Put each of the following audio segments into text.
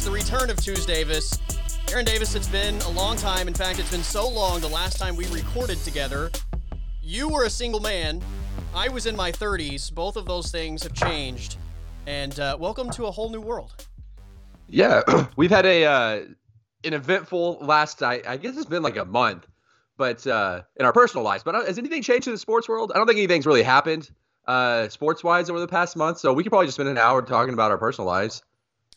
Davis, the return of Tues Davis. Aaron Davis, it's been a long time. In fact, it's been so long the last time we recorded together. You were a single man. I was in my 30s. Both of those things have changed. And uh, welcome to a whole new world. Yeah, we've had a uh, an eventful last. I, I guess it's been like a month, but uh, in our personal lives. But uh, has anything changed in the sports world? I don't think anything's really happened uh, sports wise over the past month. So we could probably just spend an hour talking about our personal lives.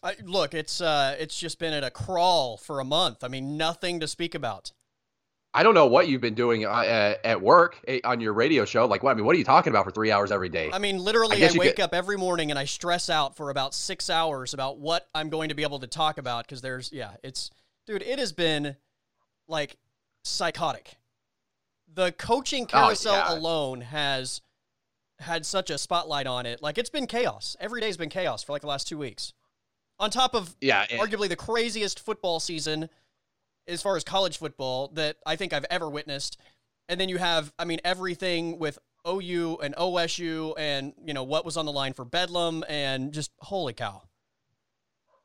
I, look, it's uh, it's just been at a crawl for a month. I mean, nothing to speak about. I don't know what you've been doing uh, at work eh, on your radio show. Like, what? I mean, what are you talking about for three hours every day? I mean, literally, I, I wake get... up every morning and I stress out for about six hours about what I'm going to be able to talk about because there's, yeah, it's, dude, it has been like psychotic. The coaching oh, carousel oh, yeah. alone has had such a spotlight on it. Like, it's been chaos. Every day's been chaos for like the last two weeks. On top of, yeah, it... arguably the craziest football season as far as college football that I think I've ever witnessed. And then you have, I mean, everything with OU and OSU and, you know, what was on the line for Bedlam and just holy cow.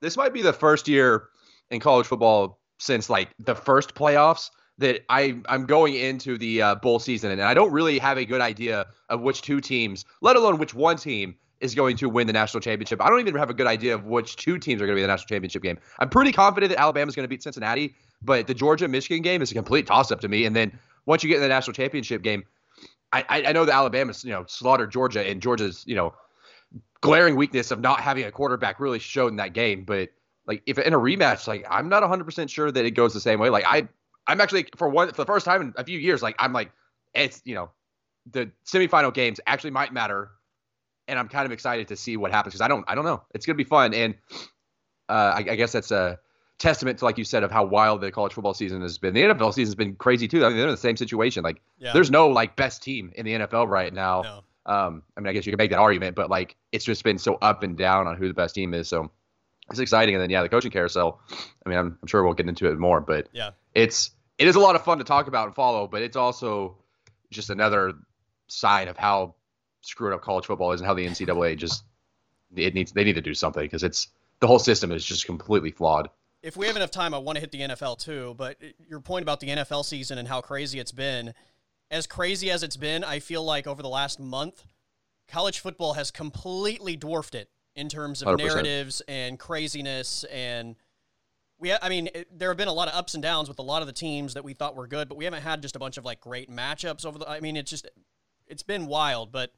This might be the first year in college football since like the first playoffs that I I'm going into the uh, bowl season and I don't really have a good idea of which two teams, let alone which one team is going to win the national championship. I don't even have a good idea of which two teams are going to be the national championship game. I'm pretty confident that Alabama is going to beat Cincinnati, but the Georgia Michigan game is a complete toss up to me. And then once you get in the national championship game, I, I know that Alabama's you know slaughtered Georgia and Georgia's you know glaring weakness of not having a quarterback really showed in that game. But like if in a rematch, like I'm not 100 percent sure that it goes the same way. Like I I'm actually for one for the first time in a few years, like I'm like it's you know the semifinal games actually might matter, and I'm kind of excited to see what happens because I don't I don't know it's gonna be fun and uh, I, I guess that's a testament to, like you said, of how wild the college football season has been. The NFL season's been crazy too. I mean, they're in the same situation. Like, yeah. there's no like best team in the NFL right now. No. Um, I mean, I guess you can make that argument, but like, it's just been so up and down on who the best team is. So it's exciting. And then yeah, the coaching carousel. I mean, I'm, I'm sure we'll get into it more, but yeah, it's it is a lot of fun to talk about and follow. But it's also just another sign of how screwed up college football is and how the NCAA just it needs they need to do something because it's the whole system is just completely flawed if we have enough time, I want to hit the NFL too. But your point about the NFL season and how crazy it's been, as crazy as it's been, I feel like over the last month, college football has completely dwarfed it in terms of 100%. narratives and craziness. And we, I mean, it, there have been a lot of ups and downs with a lot of the teams that we thought were good, but we haven't had just a bunch of like great matchups over the. I mean, it's just, it's been wild. But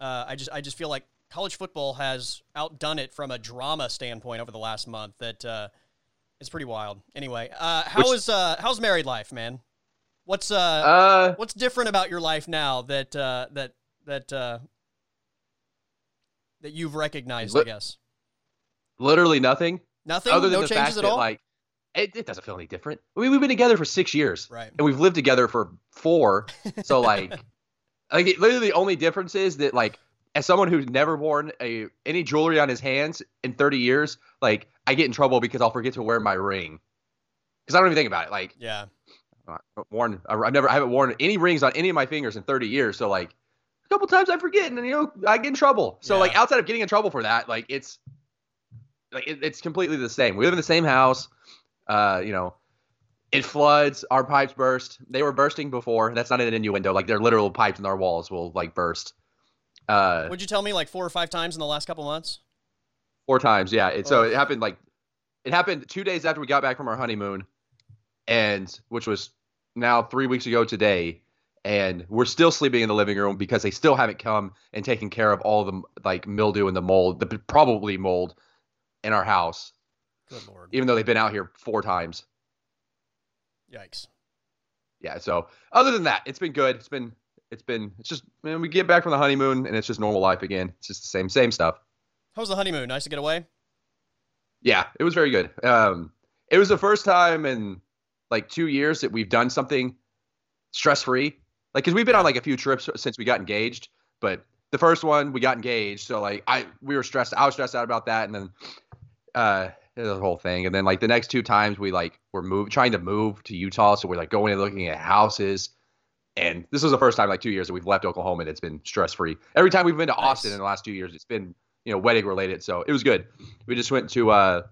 uh, I just, I just feel like college football has outdone it from a drama standpoint over the last month. That. Uh, it's pretty wild. Anyway, uh, how Which, is uh, how's married life, man? What's uh, uh what's different about your life now that uh, that that uh, that you've recognized? Li- I guess. Literally nothing. Nothing. Other than no the changes fact at all. That, like, it, it, doesn't feel any different. I mean, we've been together for six years, right? And we've lived together for four. So like, like literally the only difference is that like as someone who's never worn a any jewelry on his hands in 30 years, like I get in trouble because I'll forget to wear my ring. Because I don't even think about it. Like, yeah, worn. I've never. I haven't worn any rings on any of my fingers in 30 years. So like, a couple times I forget, and you know, I get in trouble. So yeah. like, outside of getting in trouble for that, like it's like it, it's completely the same. We live in the same house. Uh, you know, it floods. Our pipes burst. They were bursting before. That's not an innuendo. Like, they're literal pipes in our walls will like burst. Uh, Would you tell me like four or five times in the last couple months? Four times, yeah. It, so it happened like it happened two days after we got back from our honeymoon, and which was now three weeks ago today. And we're still sleeping in the living room because they still haven't come and taken care of all the like mildew and the mold, the probably mold in our house. Good lord! Even though they've been out here four times. Yikes. Yeah. So other than that, it's been good. It's been it's been it's just man, we get back from the honeymoon and it's just normal life again. It's just the same same stuff. How was the honeymoon? Nice to get away. Yeah, it was very good. Um, it was the first time in like two years that we've done something stress free. Like, cause we've been on like a few trips since we got engaged, but the first one we got engaged, so like I we were stressed. I was stressed out about that, and then uh the whole thing. And then like the next two times we like were move trying to move to Utah, so we're like going and looking at houses And this was the first time like two years that we've left Oklahoma and it's been stress free. Every time we've been to Austin in the last two years, it's been you know wedding related. So it was good. We just went to uh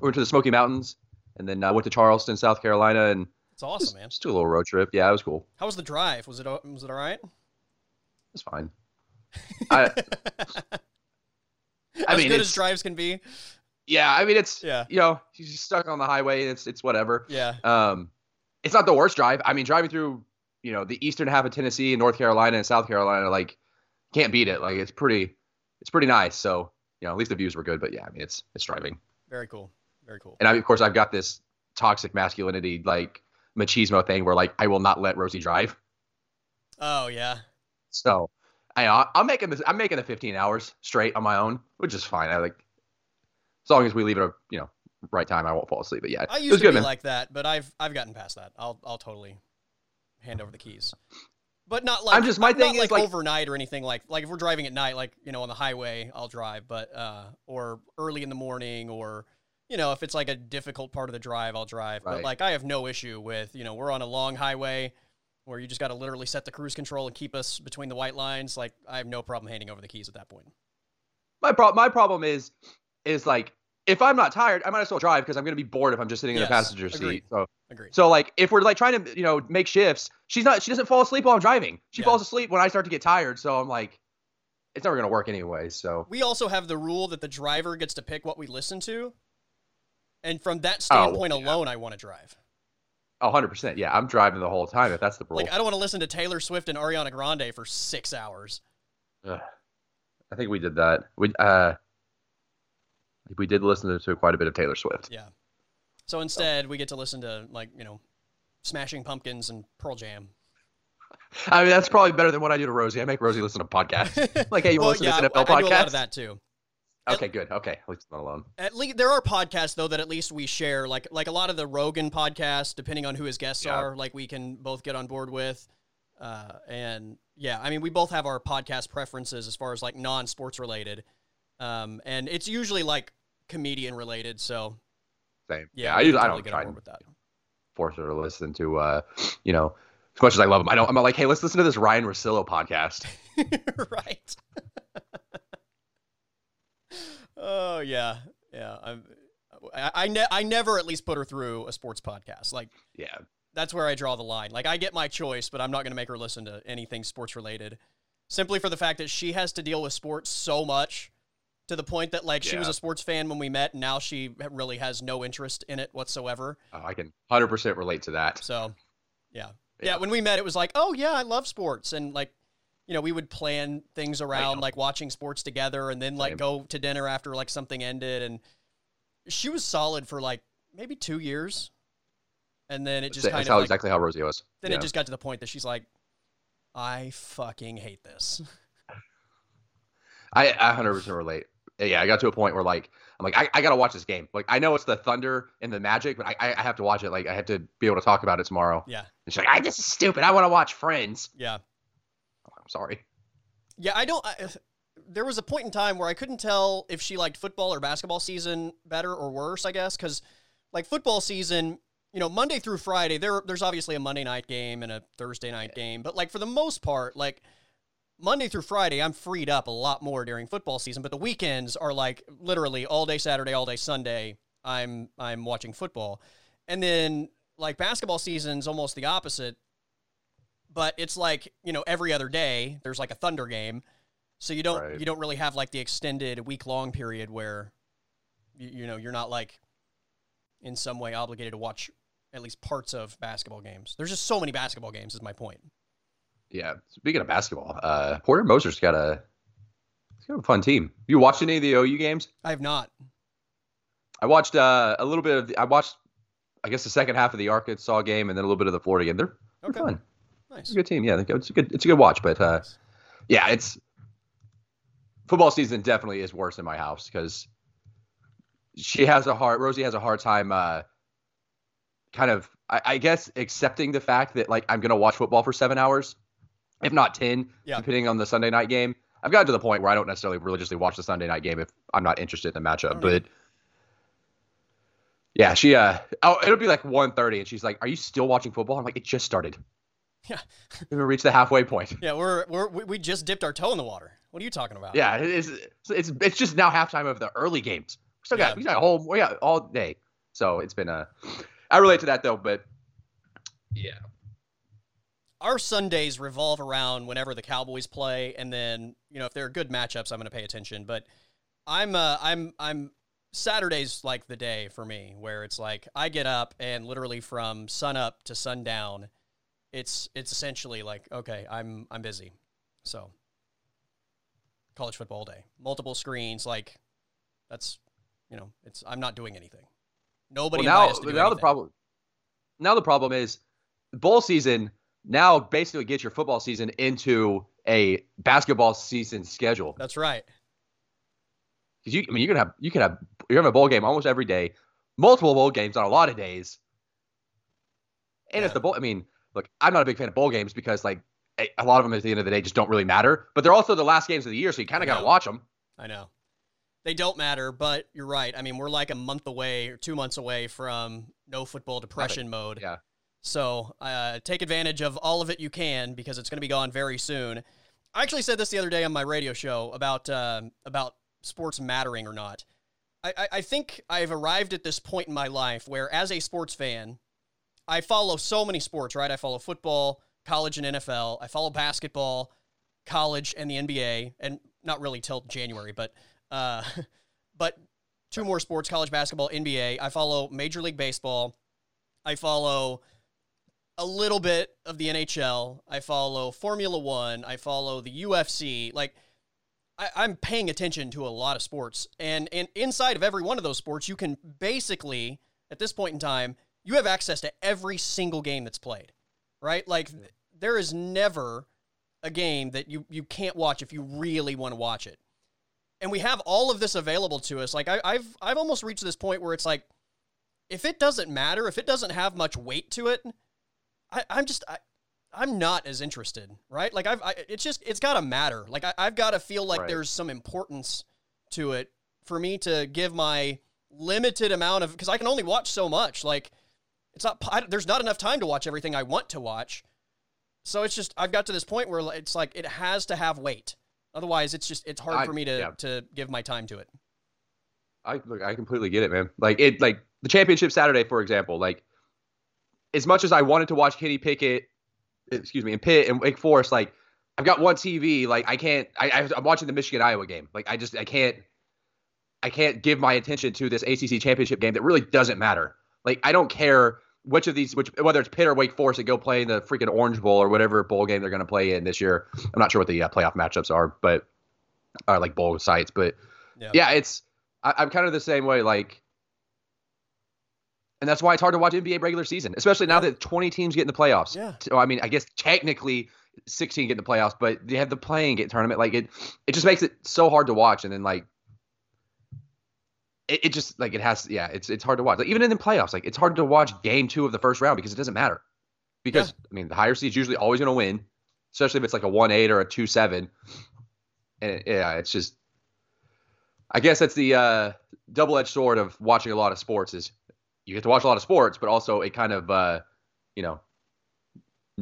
we went to the Smoky Mountains and then uh, went to Charleston, South Carolina, and It's awesome, man. just do a little road trip. Yeah, it was cool. How was the drive? Was it was it all right? It's fine. I, I as mean, good as drives can be. Yeah, I mean it's Yeah. you know he's just stuck on the highway. It's it's whatever. Yeah. Um, it's not the worst drive. I mean, driving through you know the eastern half of Tennessee and North Carolina and South Carolina, like can't beat it. Like it's pretty, it's pretty nice. So you know at least the views were good. But yeah, I mean it's it's driving. Very cool. Very cool. And I, of course I've got this toxic masculinity like machismo thing where like I will not let Rosie drive. Oh yeah. So I I'm making this I'm making the 15 hours straight on my own, which is fine. I like as long as we leave it a you know right time, I won't fall asleep. But yeah, I it used was to good, be man. like that, but I've I've gotten past that. I'll I'll totally hand over the keys. But not like I'm just- my not thing is, like, like- overnight or anything like like if we're driving at night, like you know on the highway, I'll drive, but uh or early in the morning or you know if it's like a difficult part of the drive, I'll drive. But like I have no issue with you know we're on a long highway where you just got to literally set the cruise control and keep us between the white lines. Like I have no problem handing over the keys at that point. my problem my problem is is like if I'm not tired, I might as well drive because I'm gonna be bored if I'm just sitting in Yes, the passenger agreed. seat. So Agreed. so like if we're like trying to you know make shifts, she's not she doesn't fall asleep while I'm driving. She Yeah. falls asleep when I start to get tired. So I'm like, it's never gonna work anyway. So We also have the rule that the driver gets to pick what we listen to. And from that Oh, standpoint yeah. alone, I want to drive. oh, 100 percent, yeah, I'm driving the whole time if that's the rule. Like, I don't want to listen to Taylor Swift and Ariana Grande for six hours. Ugh. I think we did that. We uh, we did listen to quite a bit of Taylor Swift. Yeah. So instead, we get to listen to, like, you know, Smashing Pumpkins and Pearl Jam. I mean, that's probably better than what I do to Rosie. I make Rosie listen to podcasts. Like, hey, you well, want to yeah, listen to I, NFL I do a lot of that too. Okay, good. Okay, at least I'm not alone. At least there are podcasts though that at least we share, like like a lot of the Rogan podcasts, depending on who his guests Yeah. are, like we can both get on board with. Uh, and yeah, I mean, we both have our podcast preferences as far as like non-sports related, um, and it's usually like comedian related. So Same. yeah, Yeah, I usually can I don't try on and with that. force her to listen to, uh, you know, as much as I love him. I don't. I'm like, hey, let's listen to this Ryan Russillo podcast. right. oh yeah, yeah. I'm. I I, ne- I never at least put her through a sports podcast. Like Yeah, that's where I draw the line. Like I get my choice, but I'm not going to make her listen to anything sports related, simply for the fact that she has to deal with sports so much, to the point that like she was a sports fan when we met, and now she really has no interest in it whatsoever. oh, I can 100 percent relate to that. So, yeah. Yeah. yeah, When we met, it was like, oh yeah, I love sports, and like, you know, we would plan things around like watching sports together, and then like Same. go to dinner after like something ended, and she was solid for like maybe two years, and then it just That's kind of how like, exactly how Rosie was. then yeah. it just got to the point that she's like, I fucking hate this. I, I 100% relate. Yeah, I got to a point where like I'm like I, I gotta watch this game. Like I know it's the Thunder and the Magic, but I, I I have to watch it. Like I have to be able to talk about it tomorrow. Yeah, And she's like, I this is stupid. I want to watch Friends. yeah. I'm sorry. Yeah, I don't. I, there was a point in time where I couldn't tell if she liked football or basketball season better or worse. I guess because like football season, you know, Monday through Friday, there there's obviously a Monday night game and a Thursday night game, but like for the most part, like Monday through Friday, I'm freed up a lot more during football season. But the weekends are like literally all day Saturday, all day Sunday. I'm I'm watching football, and then like basketball season's almost the opposite but it's like you know every other day there's like a thunder game so you don't Right. you don't really have like the extended week long period where you, you know you're not like in some way obligated to watch at least parts of basketball games there's just so many basketball games is my point Yeah. Speaking of basketball, uh, Porter Moser's got a got a fun team. You watched any of the OU games? i have not I watched uh, a little bit of. The, I watched, I guess, the second half of the Arkansas game and then a little bit of the Florida game. They're, they're okay fun. nice It's a good team. Yeah, it's a good. It's a good watch. But uh, Nice. yeah, it's football season definitely is worse in my house because she has a hard. Rosie has a hard time. Uh, kind of, I, I guess, accepting the fact that like I'm gonna watch football for seven hours, if not ten, Yeah. depending on the Sunday night game. I've gotten to the point where I don't necessarily religiously watch the Sunday night game if I'm not interested in the matchup. Alright. But yeah, she uh oh it'll be like 1.30 and she's like, Are you still watching football? I'm like, it just started. Yeah. we reached the halfway point. Yeah, we're, we're we just dipped our toe in the water. What are you talking about? Yeah, it is. It's it's just now halftime of the early games. We still got yeah. we got a whole we got all day. So it's been a. I relate to that though, but yeah. Our Sundays revolve around whenever the Cowboys play, and then you know if there are good matchups, I'm going to pay attention. But I'm uh, I'm I'm Saturday's like the day for me where it's like I get up and literally from sun up to sundown, it's it's essentially like okay, I'm I'm busy, so college football day, multiple screens, like that's you know it's I'm not doing anything. Nobody well, now, now the problem now the problem is bowl season now basically get your football season into a basketball season schedule. That's right. Because you, I mean, you can have you can have you're having a bowl game almost every day, multiple bowl games on a lot of days. And yeah. it's the bowl. I mean, look, I'm not a big fan of bowl games because like a lot of them at the end of the day just don't really matter. But they're also the last games of the year, so you kind of got to watch them. I know they don't matter, but you're right. I mean, we're like a month away or two months away from no football depression mode. Yeah. So uh, take advantage of all of it you can because it's going to be gone very soon. I actually said this the other day on my radio show about uh, about sports mattering or not. I, I think I've arrived at this point in my life where, as a sports fan, I follow so many sports. Right, I follow football, college, and NFL. I follow basketball, college, and the NBA, and not really till January, but uh, but two more sports: college basketball, NBA. I follow Major League Baseball. I follow a little bit of the NHL. I follow Formula One. I follow the UFC. Like, I, am paying attention to a lot of sports, and and inside of every one of those sports, you can basically, at this point in time, you have access to every single game that's played, right? Like, there is never a game that you you can't watch if you really want to watch it, and we have all of this available to us. Like, I, I've I've almost reached this point where it's like, if it doesn't matter, if it doesn't have much weight to it I, I'm just I, I'm not as interested, right? Like I've I, it's just it's got to matter. Like I, have got to feel like right. there's some importance to it for me to give my limited amount of because I can only watch so much. Like it's not I, there's not enough time to watch everything I want to watch. So it's just I've got to this point where it's like it has to have weight. Otherwise, it's just it's hard I, for me to yeah. to give my time to it. I look, I completely get it, man. Like it, like the championship Saturday, for example. Like as much as I wanted to watch Kenny Pickett, excuse me, and Pitt and Wake Forest, like I've got one TV. Like I can't. I, I'm watching the Michigan Iowa game. Like I just I can't. I can't give my attention to this ACC championship game that really doesn't matter. Like I don't care which of these, which whether it's Pitt or Wake Forest that go play in the freaking Orange Bowl or whatever bowl game they're going to play in this year. I'm not sure what the uh, playoff matchups are, but are like bowl sites. But yeah, yeah it's I, I'm kind of the same way. Like and that's why it's hard to watch NBA regular season, especially now that 20 teams get in the playoffs. Yeah. So, I mean, I guess technically 16 get in the playoffs, but they have the play-in get tournament. Like it, it just makes it so hard to watch. And then like, it, it just like it has, yeah, it's it's hard to watch. Like even in the playoffs, like it's hard to watch game two of the first round because it doesn't matter. Because yeah. I mean, the higher seed's usually always going to win, especially if it's like a one eight or a two seven. And it, yeah, it's just, I guess that's the uh, double edged sword of watching a lot of sports is you get to watch a lot of sports, but also it kind of, uh, you know,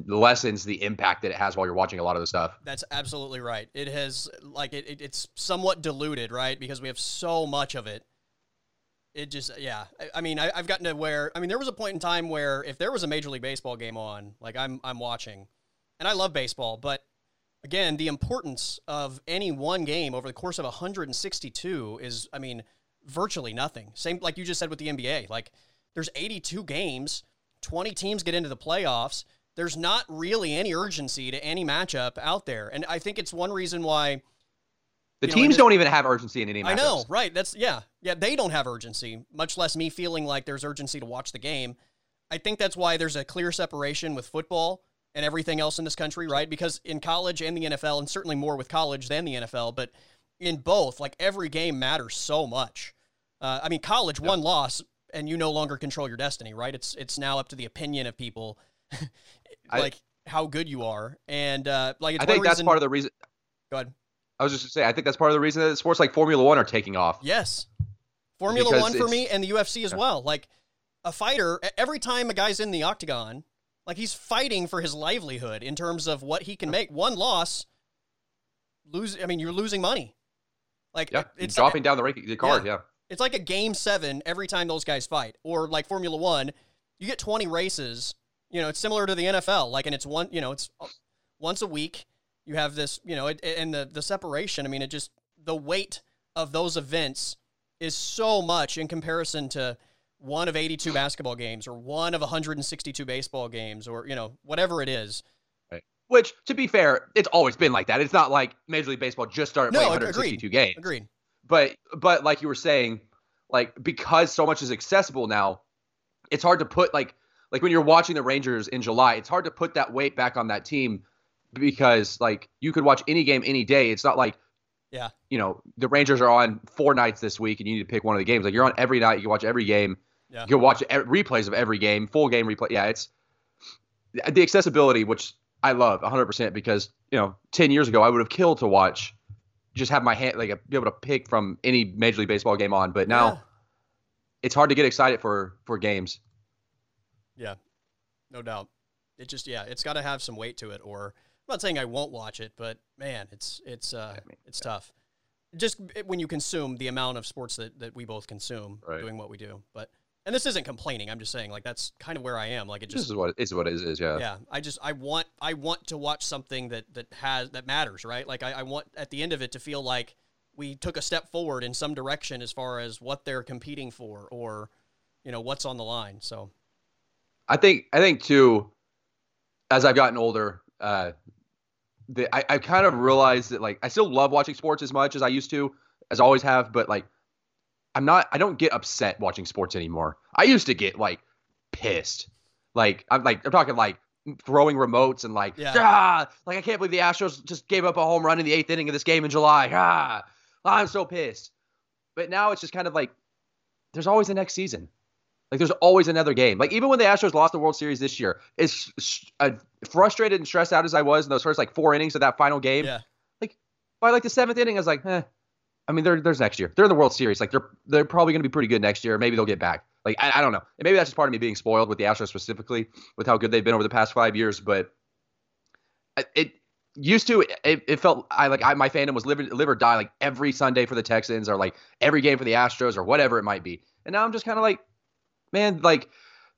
lessens the impact that it has while you're watching a lot of the stuff. That's absolutely right. It has like it, it, it's somewhat diluted, right? Because we have so much of it. It just yeah. I, I mean, I, have gotten to where I mean, there was a point in time where if there was a Major League Baseball game on, like I'm I'm watching, and I love baseball, but again, the importance of any one game over the course of 162 is, I mean, virtually nothing. Same like you just said with the NBA, like there's 82 games, 20 teams get into the playoffs. There's not really any urgency to any matchup out there. And I think it's one reason why the teams know, don't even have urgency in any matchups. I know, right? That's yeah. Yeah, they don't have urgency, much less me feeling like there's urgency to watch the game. I think that's why there's a clear separation with football and everything else in this country, right? Because in college and the NFL, and certainly more with college than the NFL, but in both, like every game matters so much. Uh, I mean, college, one loss and you no longer control your destiny, right? It's it's now up to the opinion of people, like I, how good you are, and uh, like I think that's part of the reason. Go ahead. I was just gonna say, I think that's part of the reason that sports like Formula One are taking off. Yes, Formula One for me, and the UFC as yeah. well. Like a fighter, every time a guy's in the octagon, Like he's fighting for his livelihood in terms of what he can make. One loss, lose. I mean, you're losing money. Like Yeah, it's dropping down the, rank, the card. Yeah. It's like a game seven every time those guys fight. Or like Formula One, you get 20 races. You know, it's similar to the NFL. Like, and it's one, you know, it's uh, once a week. You have this, you know, it, and the the separation. I mean, it just the weight of those events is so much in comparison to one of 82 basketball games or one of 162 baseball games or you know whatever it is. Which, to be fair, it's always been like that. It's not like Major League Baseball just started No, playing ag- 162 games. Agreed. But but like you were saying, like because so much is accessible now, it's hard to put like like when you're watching the Rangers in July, it's hard to put that weight back on that team because like you could watch any game any day. It's not like Yeah. you know the Rangers are on four nights this week and you need to pick one of the games. Like you're on every night, you can watch every game. Yeah. You can watch e- replays of every game, full game replay. Yeah, it's the accessibility, which I love 100% because you know 10 years ago I would have killed to watch just have my hand like be able to pick from any major league baseball game on but now Yeah. it's hard to get excited for for games Yeah, no doubt. It just yeah, it's got to have some weight to it. Or I'm not saying I won't watch it, but man, it's it's uh I mean, it's tough. Just when you consume the amount of sports that that we both consume, Right. doing what we do. But and this isn't complaining. I'm just saying like that's kind of where I am. Like it just this is what it is what it is yeah, yeah. I just I want I want to watch something that that has that matters, right? Like I, I want at the end of it to feel like we took a step forward in some direction as far as what they're competing for or you know what's on the line. So I think I think too as I've gotten older uh the, I, I kind of realized that like I still love watching sports as much as I used to as I always have but like I'm not I don't get upset watching sports anymore. I used to get like pissed. Like I'm like I'm talking like throwing remotes and like Yeah. ah like I can't believe the Astros just gave up a home run in the eighth inning of this game in July. Ah I'm so pissed. But now it's just kind of like there's always the next season. Like there's always another game. Like even when the Astros lost the World Series this year, as uh, frustrated and stressed out as I was in those first like four innings of that final game, yeah, by like the seventh inning, I was like, eh. I mean, there, there's next year. They're in the World Series. Like they're they're probably going to be pretty good next year. Maybe they'll get back. Like I, I don't know. And maybe that's just part of me being spoiled with the Astros specifically, with how good they've been over the past five years. But it used to it, it felt I like I, my fandom was live, or- live or die like every Sunday for the Texans or like every game for the Astros or whatever it might be. And now I'm just kind of like, man, like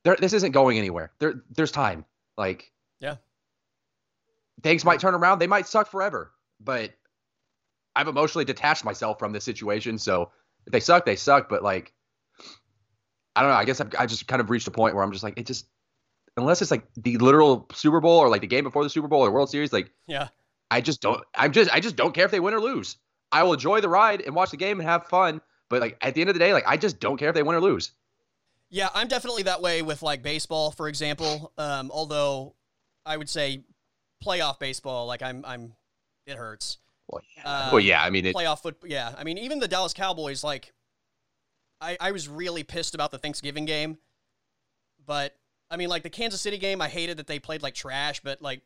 there, this isn't going anywhere. There there's time. Like Yeah. things might turn around. They might suck forever, but I've emotionally detached myself from this situation. So if they suck, they suck. But like, I don't know. I guess I've, I just kind of reached a point where I'm just like, it just, unless it's like the literal Super Bowl or like the game before the Super Bowl or World Series, like yeah. I just don't. I'm just, I just don't care if they win or lose. I will enjoy the ride and watch the game and have fun. But like at the end of the day, like I just don't care if they win or lose. Yeah, I'm definitely that way with like baseball, for example. Um, although I would say playoff baseball, like I'm, I'm, it hurts. Well, yeah. Uh, well, yeah. I mean, it, Playoff football, yeah. I mean, even the Dallas Cowboys, like, I, I was really pissed about the Thanksgiving game, but I mean, like the Kansas City game, I hated that they played like trash, but like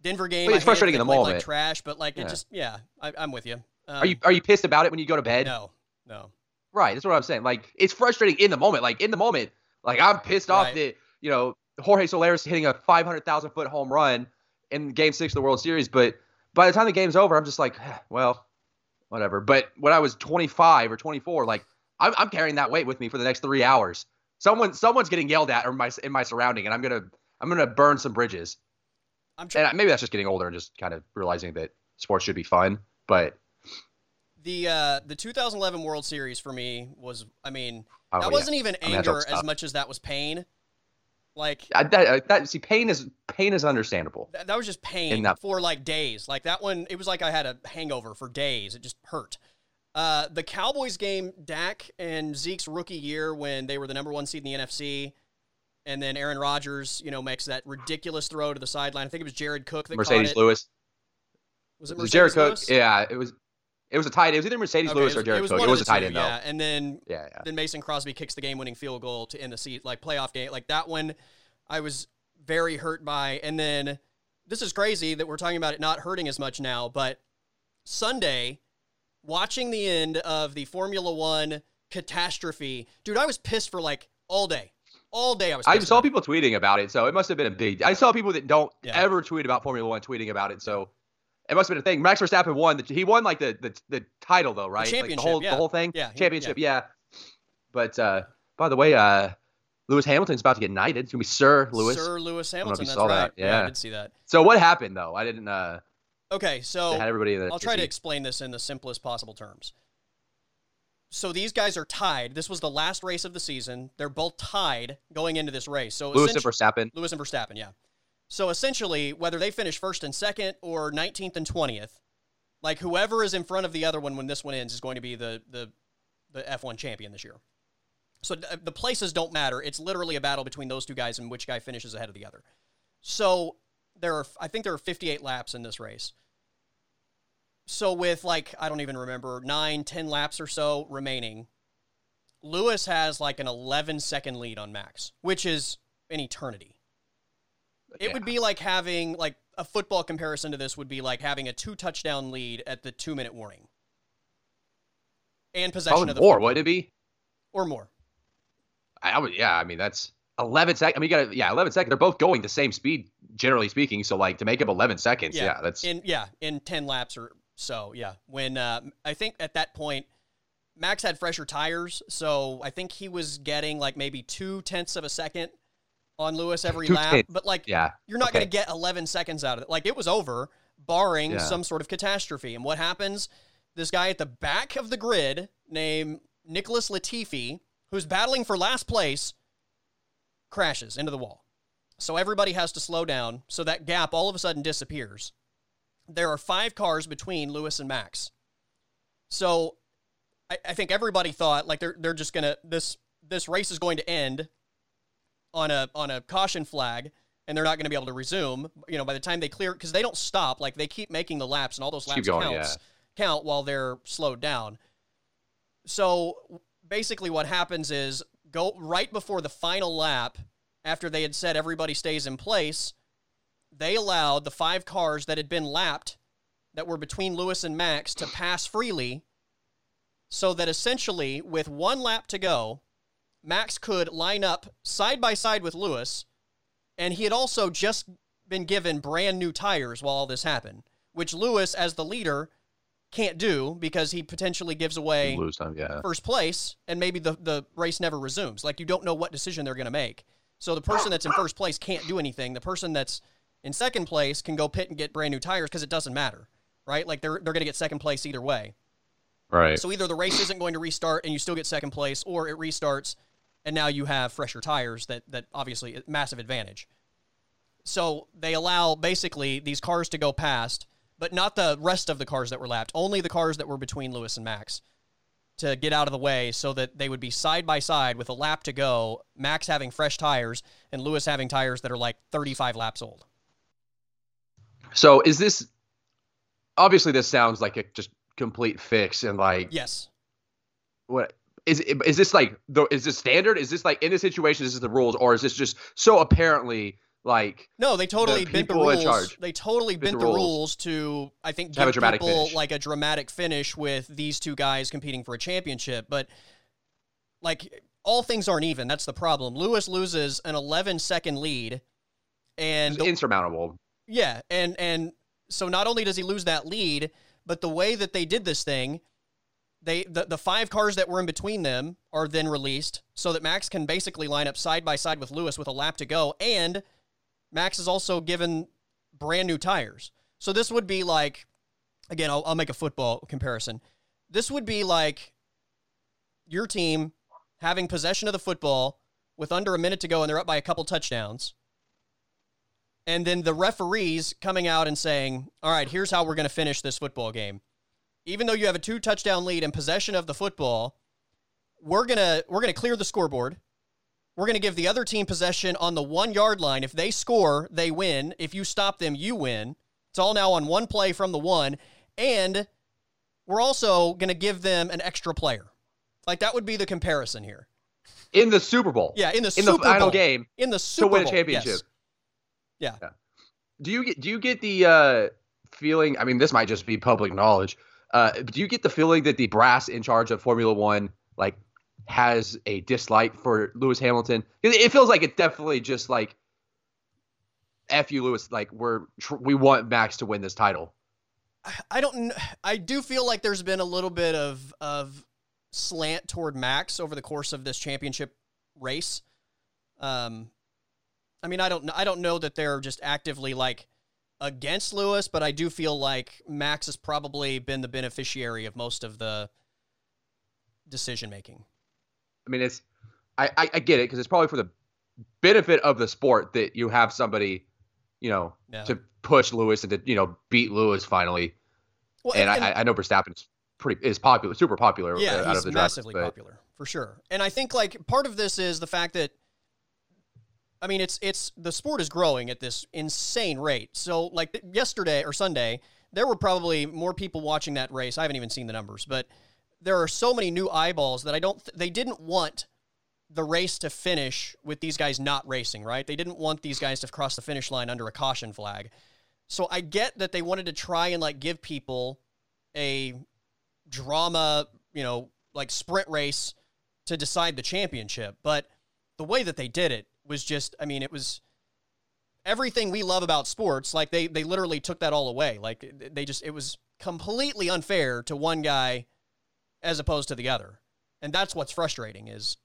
Denver game, Well, I it's hated frustrating that in the played, moment. like trash, but like it just, yeah, I, I'm with you. Um, are you are you pissed about it when you go to bed? No, no. Right. That's what I'm saying. Like it's frustrating in the moment. Like in the moment, like I'm pissed off Right. that you know Jorge Soler's hitting a 500,000 foot home run in Game Six of the World Series. But by the time the game's over, I'm just like, "Eh, well, whatever. But when I was 25 or 24, like I'm, I'm carrying that weight with me for the next three hours. Someone someone's getting yelled at in my in my surrounding, and I'm gonna I'm gonna burn some bridges. I'm trying. And maybe that's just getting older and just kind of realizing that sports should be fun. But The uh, the 2011 World Series for me was, I mean, oh, that yeah. wasn't even anger as much as that was pain. Like I, that, that see pain is pain is understandable. that, that was just pain that- for like days. Like that one, it was like I had a hangover for days. It just hurt. Uh, the Cowboys game, Dak and Zeke's rookie year when they were the number one seed in the NFC, and then Aaron Rodgers, you know, makes that ridiculous throw to the sideline. I think it was Jared Cook that Marcedes caught it. Lewis. Was it Marcedes Jared Cook. Yeah, it was. It was a tight. It was either Marcedes Okay, Lewis or Jared it was Cook. It was a tight end though. Yeah, and then Yeah, yeah. then Mason Crosby kicks the game-winning field goal to end the seat, like playoff game. Like that one, I was very hurt by. And then this is crazy that we're talking about it not hurting as much now, but Sunday, watching the end of the Formula One catastrophe, dude, I was pissed for like all day. all day I was. I saw about people tweeting about it, so it must have been a big. I saw people that don't Yeah. ever tweet about Formula One tweeting about it, so it must have been a thing. Max Verstappen won. The, he won like the, the the title though, right? like the championship, whole yeah. the whole thing. Yeah, championship, yeah. But uh, by the way, uh, Lewis Hamilton's about to get knighted. It's gonna be Sir Lewis. Sir Lewis don't know if Hamilton. That's saw right. that. I Yeah. did see that. So what happened though? I didn't. uh Okay, so had everybody the. I'll try to explain this in the simplest possible terms. So these guys are tied. This was the last race of the season. They're both tied going into this race. So Lewis and Verstappen. Lewis and Verstappen, yeah. So essentially, whether they finish first and second or 19th and 20th, like whoever is in front of the other one when this one ends is going to be the the the F1 champion this year. So uh, the places don't matter. It's literally a battle between those two guys and which guy finishes ahead of the other. So there are I think there are 58 laps in this race. So with like I don't even remember nine, ten laps or so remaining, Lewis has like an 11 second lead on Max, which is an eternity. It Yeah. would be like having like a football comparison to this would be like having a two touchdown lead at the two minute warning, and possession Probably of the more, football, wouldn't it be? or more. I, would. Yeah, I mean that's 11 seconds. I mean, you got to yeah, 11 seconds. They're both going the same speed, generally speaking. So like to make up 11 seconds, yeah, that's in yeah in 10 laps or so yeah when uh, i think at that point max had fresher tires so i think he was getting like maybe two tenths of a second on lewis every Two lap but like yeah. you're not okay. going to get 11 seconds out of it like it was over barring Yeah. some sort of catastrophe and what happens this guy at the back of the grid named nicholas latifi who's battling for last place crashes into the wall so everybody has to slow down so that gap all of a sudden disappears there are five cars between Lewis and Max. So I, I think everybody thought like they're they're just gonna this this race is going to end on a on a caution flag and they're not going to be able to resume. You know, by the time they clear because they don't stop, like they keep making the laps and all those laps going, counts count while they're slowed down. So basically, what happens is go right before the final lap, after they had said everybody stays in place, they allowed the five cars that had been lapped that were between Lewis and Max to pass freely so that essentially with one lap to go Max could line up side by side with Lewis and he had also just been given brand new tires while all this happened which Lewis as the leader can't do because he potentially gives away time. Yeah. first place and maybe the, the race never resumes. Like you don't know what decision they're going to make. So the person that's in first place can't do anything. The person that's in second place can go pit and get brand new tires because it doesn't matter, right? Like they're, they're going to get second place either way. Right. So either the race isn't going to restart and you still get second place or it restarts and now you have fresher tires that, that obviously uh, massive advantage. So they allow basically these cars to go past, but not the rest of the cars that were lapped, only the cars that were between Lewis and Max to get out of the way so that they would be side by side with a lap to go, Max having fresh tires and Lewis having tires that are like 35 laps old. So is this obviously this sounds like a just complete fix and like Yes. what is is this like the is this standard? Is this like in this situation? Is this the rules or is this just so apparently like No, they totally bent the rules. They totally bent bent the the rules. rules to, I think, To have a give people finish. like a dramatic finish with these two guys competing for a championship. But like all things aren't even. That's the problem. Lewis loses an 11 second lead, and it's insurmountable? yeah, and and so not only does he lose that lead, but the way that they did this thing, they the, the five cars that were in between them are then released so that Max can basically line up side by side with Lewis with a lap to go, and Max is also given brand new tires. So this would be like, again, I'll, I'll make a football comparison. This would be like your team having possession of the football with under a minute to go and they're up by a couple touchdowns and then the referees coming out and saying, "All right, here's how we're going to finish this football game. Even though you have a two touchdown lead and possession of the football, we're going to we're to clear the scoreboard. We're going to give the other team possession on the 1-yard line. If they score, they win. If you stop them, you win. It's all now on one play from the 1 and we're also going to give them an extra player. Like that would be the comparison here. In the Super Bowl. Yeah, in the In Super the final Bowl. game in the Super to win a championship. yes. Yeah. Do you get do you get the uh feeling I mean this might just be public knowledge. Uh do you get the feeling that the brass in charge of Formula 1 like has a dislike for Lewis Hamilton. It, it feels like it definitely just like f you, Lewis. Like we're we want Max to win this title. I don't. I do feel like there's been a little bit of of slant toward Max over the course of this championship race. Um, I mean, I don't. I don't know that they're just actively like against Lewis, but I do feel like Max has probably been the beneficiary of most of the decision making. I mean, it's I I, I get it because it's probably for the benefit of the sport that you have somebody, you know, yeah. to push Lewis and to you know beat Lewis finally. Well, and, and I, I know is pretty is popular, super popular. Yeah, uh, out he's of the massively popular for sure. And I think like part of this is the fact that I mean, it's it's the sport is growing at this insane rate. So, like yesterday or Sunday, there were probably more people watching that race. I haven't even seen the numbers, but there are so many new eyeballs that I don't. Th- they didn't want the race to finish with these guys not racing, right? They didn't want these guys to cross the finish line under a caution flag. So I get that they wanted to try and like give people a drama, you know, like sprint race to decide the championship, but the way that they did it was just I mean it was everything we love about sports like they they literally took that all away. Like they just it was completely unfair to one guy as opposed to the other. And that's what's frustrating is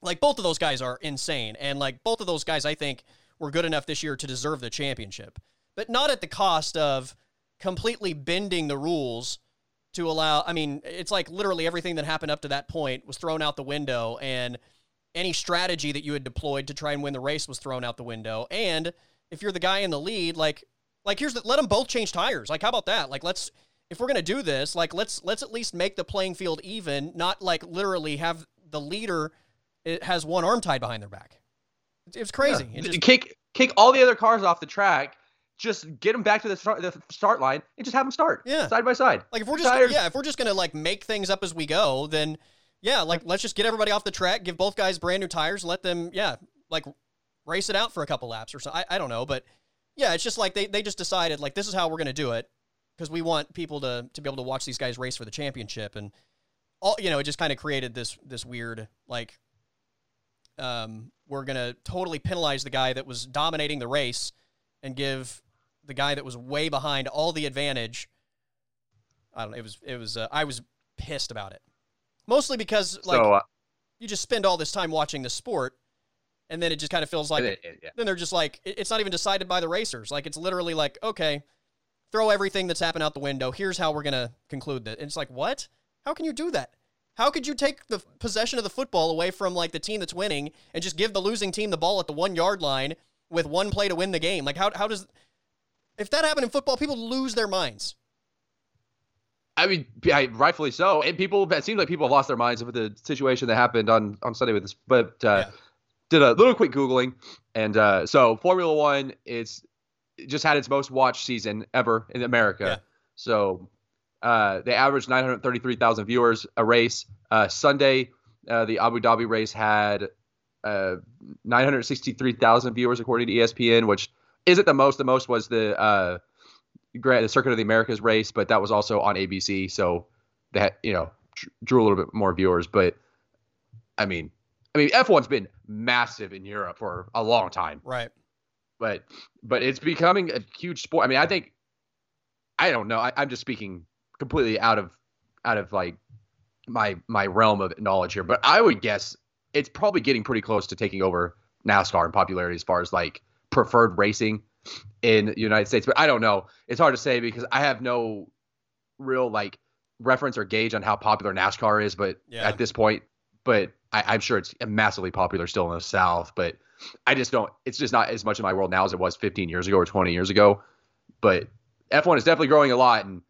like both of those guys are insane. And like both of those guys I think were good enough this year to deserve the championship. But not at the cost of completely bending the rules to allow I mean it's like literally everything that happened up to that point was thrown out the window and any strategy that you had deployed to try and win the race was thrown out the window. And if you're the guy in the lead, like like here's the let them both change tires. Like how about that? Like let's if we're gonna do this, like let's let's at least make the playing field even, not like literally have the leader it has one arm tied behind their back. It was crazy. Yeah. Just, kick kick all the other cars off the track. Just get them back to the start, the start line and just have them start. Yeah, side by side. Like if we're just tires. yeah, if we're just gonna like make things up as we go, then yeah, like let's just get everybody off the track, give both guys brand new tires, let them, yeah, like race it out for a couple laps or so. I, I don't know, but yeah, it's just like they, they just decided like this is how we're going to do it because we want people to to be able to watch these guys race for the championship and all you know it just kind of created this this weird like um we're going to totally penalize the guy that was dominating the race and give the guy that was way behind all the advantage. I don't know. It was it was uh, I was pissed about it. Mostly because like so, uh, you just spend all this time watching the sport, and then it just kind of feels like it, it, yeah. then they're just like it's not even decided by the racers. Like it's literally like okay, throw everything that's happened out the window. Here's how we're gonna conclude that. And it's like what? How can you do that? How could you take the possession of the football away from like the team that's winning and just give the losing team the ball at the one yard line with one play to win the game? Like how how does if that happened in football, people lose their minds. I mean, I, rightfully so. And people, it seems like people have lost their minds with the situation that happened on, on Sunday with this. But uh, yeah. did a little quick Googling. And uh, so Formula One is just had its most watched season ever in America. Yeah. So uh, they averaged 933,000 viewers a race. Uh, Sunday, uh, the Abu Dhabi race had uh, 963,000 viewers according to ESPN, which isn't the most. The most was the the Circuit of the Americas race, but that was also on ABC, so that you know drew a little bit more viewers. But I mean, I mean, F1's been massive in Europe for a long time, right? But but it's becoming a huge sport. I mean, I think I don't know. I, I'm just speaking completely out of out of like my my realm of knowledge here, but I would guess it's probably getting pretty close to taking over NASCAR in popularity as far as like preferred racing in the United States. But I don't know. It's hard to say because I have no real like reference or gauge on how popular NASCAR is. But yeah. at this point, but I, am sure it's massively popular still in the South. But I just don't. It's just not as much in my world now as it was 15 years ago or 20 years ago. But F1 is definitely growing a lot, and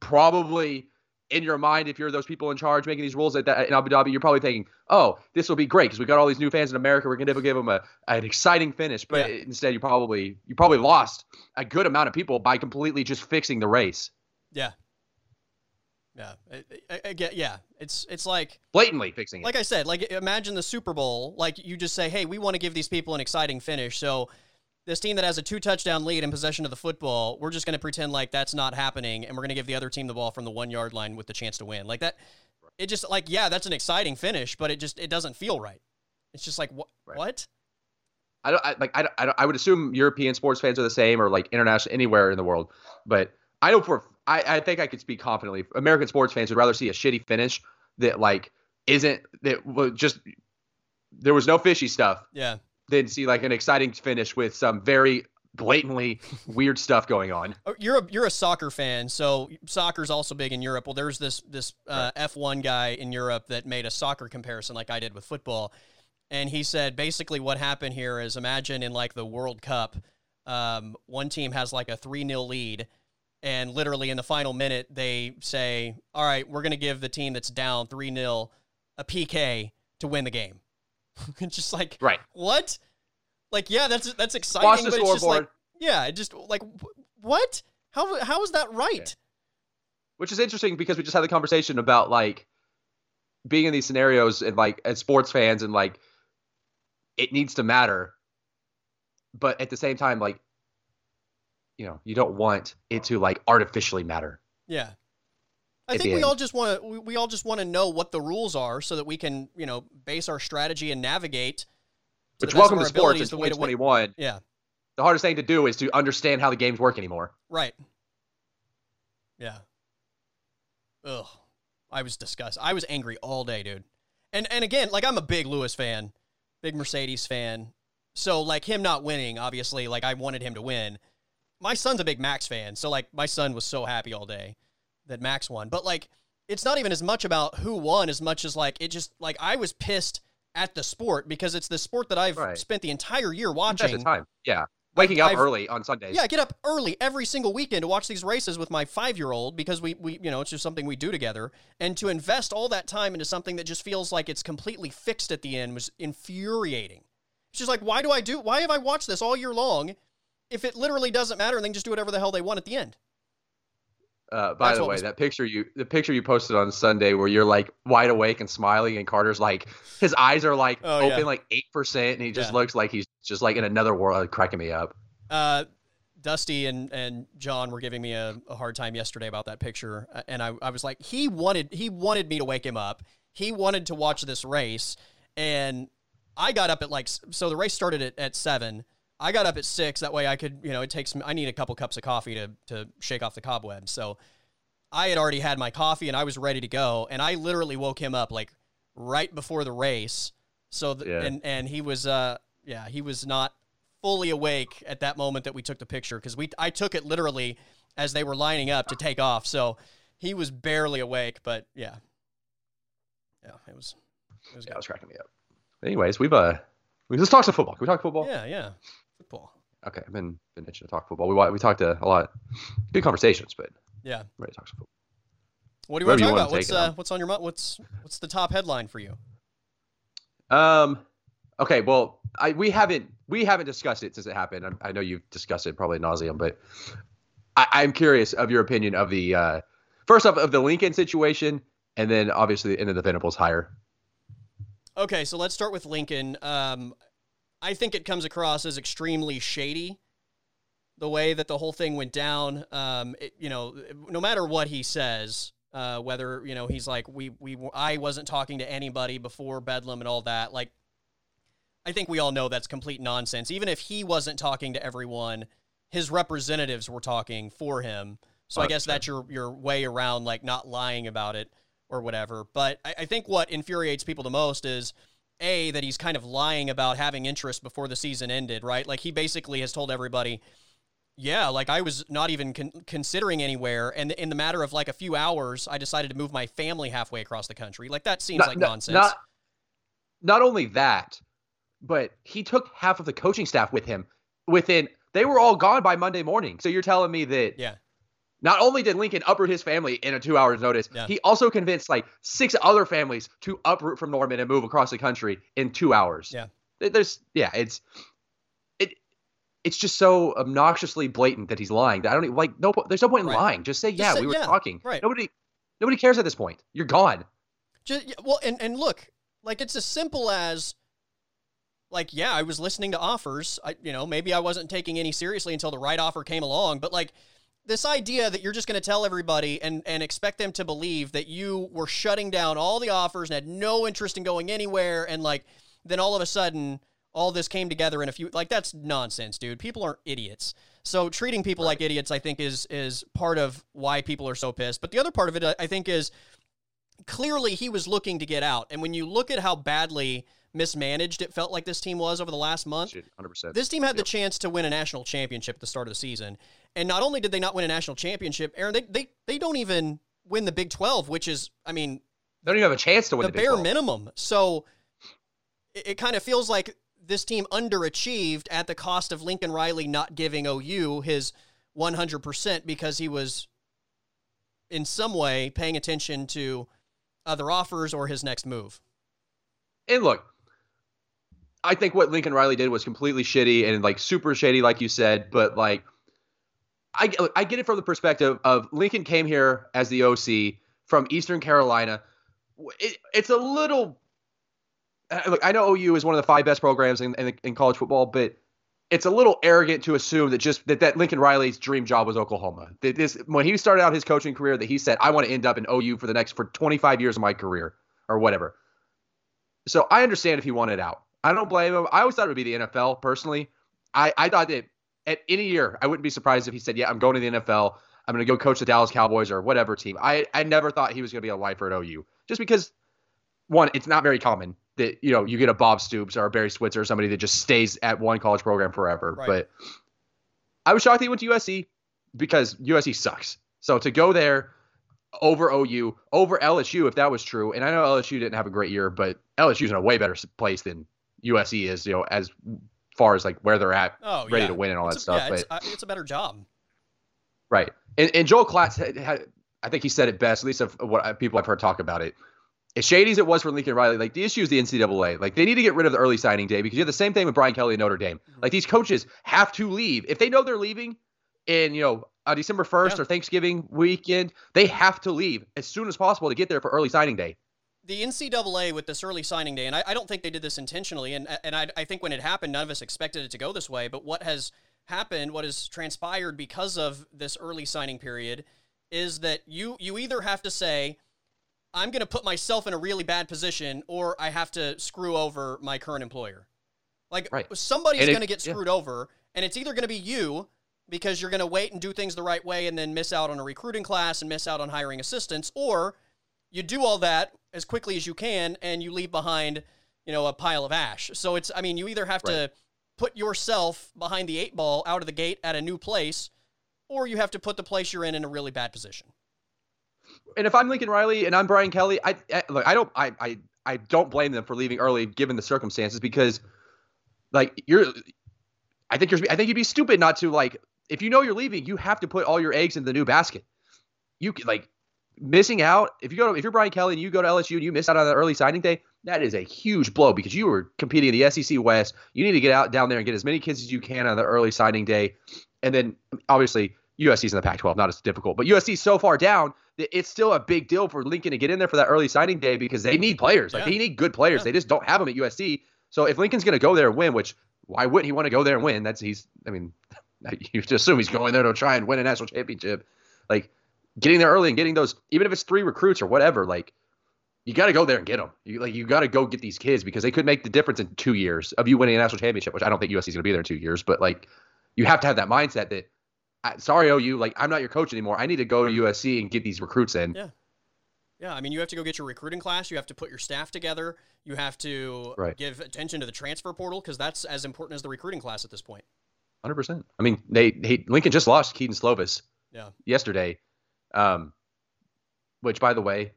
probably in your mind, if you're those people in charge making these rules at that, in Abu Dhabi, you're probably thinking, "Oh, this will be great because we got all these new fans in America. We're going to give them a, an exciting finish." But yeah. instead, you probably you probably lost a good amount of people by completely just fixing the race. Yeah. Yeah, get. Yeah, it's it's like blatantly fixing it. Like I said, like imagine the Super Bowl. Like you just say, "Hey, we want to give these people an exciting finish." So this team that has a two touchdown lead in possession of the football, we're just going to pretend like that's not happening, and we're going to give the other team the ball from the one yard line with the chance to win. Like that, it just like yeah, that's an exciting finish, but it just it doesn't feel right. It's just like what Right. what? I don't I, like I, don't- I, don't- I would assume European sports fans are the same or like international anywhere in the world, but I know for I, I think I could speak confidently. American sports fans would rather see a shitty finish that like isn't that was just there was no fishy stuff Yeah. Than see like an exciting finish with some very blatantly weird stuff going on. Oh, You're a you're a soccer fan, so soccer's also big in Europe. Well, there's this this uh, F1 guy in Europe that made a soccer comparison, like I did with football, and he said basically what happened here is imagine in like the World Cup, um, one team has like a three 0 lead, and literally in the final minute they say, "All right, we're gonna give the team that's down three 0 a PK to win the game." it's just like Right. what? Like, yeah, that's that's exciting, Watch the but it's just like yeah, it just like what? How how is that right? which is interesting because we just had the conversation about like being in these scenarios and like as sports fans and like it needs to matter but at the same time like you know you don't want it to like artificially matter Yeah. I think we all just want to we, all just want to know what the rules are so that we can, you know, base our strategy and navigate which welcome to sports in the way to win. 2021 Yeah, the hardest thing to do is to understand how the games work anymore right. Yeah. Ugh. I was disgusted. I was angry all day, dude. And and again, like I'm a big Lewis fan, big Mercedes fan. So like him not winning, obviously, like I wanted him to win. My son's a big Max fan, so like my son was so happy all day that Max won. But like it's not even as much about who won as much as like it just like I was pissed at the sport because it's the sport that I've Right. spent the entire year watching. the time yeah waking up I've- early on sundays Yeah, I get up early every single weekend to watch these races with my five year old because we, we, you know, it's just something we do together. And to invest all that time into something that just feels like it's completely fixed at the end was infuriating. It's just like, why do I do, why have I watched this all year long if it literally doesn't matter and they can just do whatever the hell they want at the end? Uh, by That's the way, was- that picture you the picture you posted on Sunday where you're like wide awake and smiling, and Carter's like his eyes are like Oh, open yeah. like eight percent, and he just Yeah. looks like he's just like in another world, cracking me up. Uh, Dusty and, and John were giving me a, a hard time yesterday about that picture, uh, and I, I was like, he wanted he wanted me to wake him up. He wanted to watch this race, and I got up at like so the race started at, at seven. I got up at six. That way I could you know it takes me I need a couple cups of coffee to to shake off the cobwebs. So I had already had my coffee and I was ready to go, and I literally woke him up like right before the race. So th- Yeah. and and he was uh yeah he was not fully awake at that moment that we took the picture because we I took it literally as they were lining up to take off. So he was barely awake, but yeah, yeah, it was it was Yeah, it was cracking me up. Anyways, we've uh, we, let's talk some football. Can we talk football? Yeah, yeah. Okay, I've been been itching to talk football. We we talked a, a lot, good conversations, but Yeah. I'm ready to talk football. What do you want to talk about? What's uh, on. what's on your mind? What's what's the top headline for you? Um, okay, well, I we haven't we haven't discussed it since it happened. I, I know you've discussed it probably nauseum, but I, I'm curious of your opinion of the uh, first off of the Lincoln situation, and then obviously and then the Venables hire. Okay, so let's start with Lincoln. Um, I think it comes across as extremely shady. The way that the whole thing went down, um, it, you know, no matter what he says, uh, whether you know he's like we we I wasn't talking to anybody before Bedlam and all that. Like, I think we all know that's complete nonsense. Even if he wasn't talking to everyone, his representatives were talking for him. So I guess 100%. that's your your way around like not lying about it or whatever. But I, I think what infuriates people the most is a that he's kind of lying about having interest before the season ended, right? Like he basically has told everybody, yeah, like I was not even con- considering anywhere, and in the matter of like a few hours, I decided to move my family halfway across the country. Like that seems Not- like not- nonsense. Not, not only that, but he took half of the coaching staff with him. Within they were all gone by Monday morning. So you're telling me that yeah, Not only did Lincoln uproot his family in a two hours notice, Yeah. he also convinced like six other families to uproot from Norman and move across the country in two hours. Yeah. There's yeah, it's it it's just so obnoxiously blatant that he's lying. that I don't even like no there's no point in Right. lying. Just say, Just yeah, say- we were yeah, talking. right. Nobody nobody cares at this point. You're gone. Just yeah, well, and and look, like it's as simple as, like, yeah, I was listening to offers. I, you know, maybe I wasn't taking any seriously until the right offer came along. But like, this idea that you're just going to tell everybody and, and expect them to believe that you were shutting down all the offers and had no interest in going anywhere and like then all of a sudden all this came together in a few like that's nonsense dude. People aren't idiots. So treating people right. like idiots i think is is part of why people are so pissed. But the other part of it i think is clearly he was looking to get out. And when you look at how badly mismanaged it felt like this team was over the last month 100% this team had yep. the chance to win a national championship at the start of the season and not only did they not win a national championship, Aaron, they they, they don't even win the Big 12, which is, I mean, they don't even have a chance to win the, the bare 12. minimum. So it, it kind of feels like this team underachieved at the cost of Lincoln Riley not giving OU his 100% because he was in some way paying attention to other offers or his next move. And look, I think what Lincoln Riley did was completely shitty and like super shady, like you said. But like, I I get it from the perspective of Lincoln came here as the OC from Eastern Carolina. It, it's a little. Uh, look, I know OU is one of the five best programs in, in, in college football, but it's a little arrogant to assume that just that, that Lincoln Riley's dream job was Oklahoma. That this when he started out his coaching career, that he said, "I want to end up in OU for the next for 25 years of my career or whatever." So I understand if he wanted out. I don't blame him. I always thought it would be the NFL personally. I, I thought that at any year, I wouldn't be surprised if he said, "Yeah, I'm going to the NFL. I'm going to go coach the Dallas Cowboys or whatever team." I I never thought he was going to be a lifer at OU, just because one, it's not very common that you know you get a Bob Stoops or a Barry Switzer or somebody that just stays at one college program forever. Right. But I was shocked he went to USC because USC sucks. So to go there over OU, over LSU, if that was true, and I know LSU didn't have a great year, but LSU's in a way better place than USC is, you know, as far as like where they're at, oh, ready yeah. to win and all it's that a, stuff. Yeah, but it's, it's, a better job, right? And, and Joel Klatt had, had, I think he said it best, at least of what people I've heard talk about it. As shady as it was for Lincoln Riley, like the issue is the NCAA. Like they need to get rid of the early signing day because you have the same thing with Brian Kelly and Notre Dame. Mm-hmm. Like these coaches have to leave if they know they're leaving in you know uh, December 1st yeah. or Thanksgiving weekend. They have to leave as soon as possible to get there for early signing day the NCAA with this early signing day, and I, I, don't think they did this intentionally, and and I, I think when it happened, none of us expected it to go this way. But what has happened, what has transpired because of this early signing period, is that you you either have to say, I'm going to put myself in a really bad position, or I have to screw over my current employer. Like right. somebody's going to get screwed yeah. over, and it's either going to be you because you're going to wait and do things the right way and then miss out on a recruiting class and miss out on hiring assistants, or you do all that as quickly as you can and you leave behind, you know, a pile of ash. So it's I mean, you either have right. to put yourself behind the eight ball out of the gate at a new place or you have to put the place you're in in a really bad position. And if I'm Lincoln Riley and I'm Brian Kelly, I, I look, I don't I, I I don't blame them for leaving early given the circumstances because like you're I think you're I think you'd be stupid not to like if you know you're leaving, you have to put all your eggs in the new basket. You could, like missing out if you go to, if you're Brian Kelly and you go to LSU and you miss out on the early signing day, that is a huge blow because you were competing in the SEC West. You need to get out down there and get as many kids as you can on the early signing day, and then obviously USC's in the Pac-12, not as difficult, but USC's so far down that it's still a big deal for Lincoln to get in there for that early signing day because they need players. Like yeah. they need good players. Yeah. They just don't have them at USC. So if Lincoln's going to go there and win, which why wouldn't he want to go there and win? That's he's. I mean, you just assume he's going there to try and win a national championship. Like getting there early and getting those, even if it's three recruits or whatever, like you got to go there and get them. You like you got to go get these kids because they could make the difference in two years of you winning a national championship. Which I don't think USC is going to be there in two years, but like you have to have that mindset that sorry OU, like I'm not your coach anymore. I need to go to USC and get these recruits in. Yeah. Yeah, I mean, you have to go get your recruiting class. You have to put your staff together. You have to right. give attention to the transfer portal because that's as important as the recruiting class at this point. Hundred percent. I mean, they, they Lincoln just lost Kedon Slovis. Yeah. Yesterday, um, which, by the way,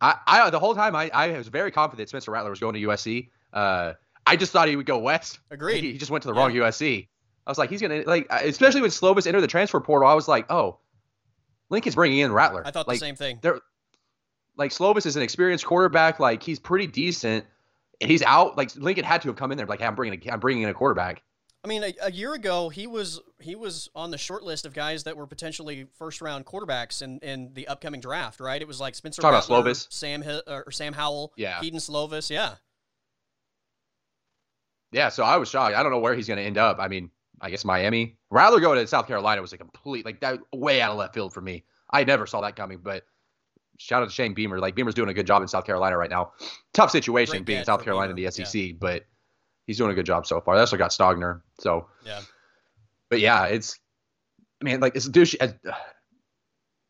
I, I the whole time I, I was very confident Spencer Rattler was going to USC. Uh, I just thought he would go west. Agreed. He, he just went to the yeah. wrong USC. I was like, he's gonna like, especially when Slovis entered the transfer portal. I was like, oh, Lincoln's bringing in Rattler. I thought like, the same thing. They're like Slovis is an experienced quarterback. Like he's pretty decent. And he's out. Like Lincoln had to have come in there. Like, hey, I'm bringing, a, I'm bringing in a quarterback. I mean, a, a, year ago he was he was on the short list of guys that were potentially first round quarterbacks in, in the upcoming draft. Right? It was like Spencer Talk Rattler, about Slovis, Sam or Sam Howell, yeah, Kedon Slovis, yeah, yeah. So I was shocked. I don't know where he's going to end up. I mean, I guess Miami. Rattler going to South Carolina was a complete like that way out of left field for me. I never saw that coming, but shout out to Shane Beamer. Like Beamer's doing a good job in South Carolina right now. Tough situation Great being South Carolina in the SEC, but he's doing a good job so far. They also got Stogner. So Yeah. but yeah, it's I mean like it's douche. uh,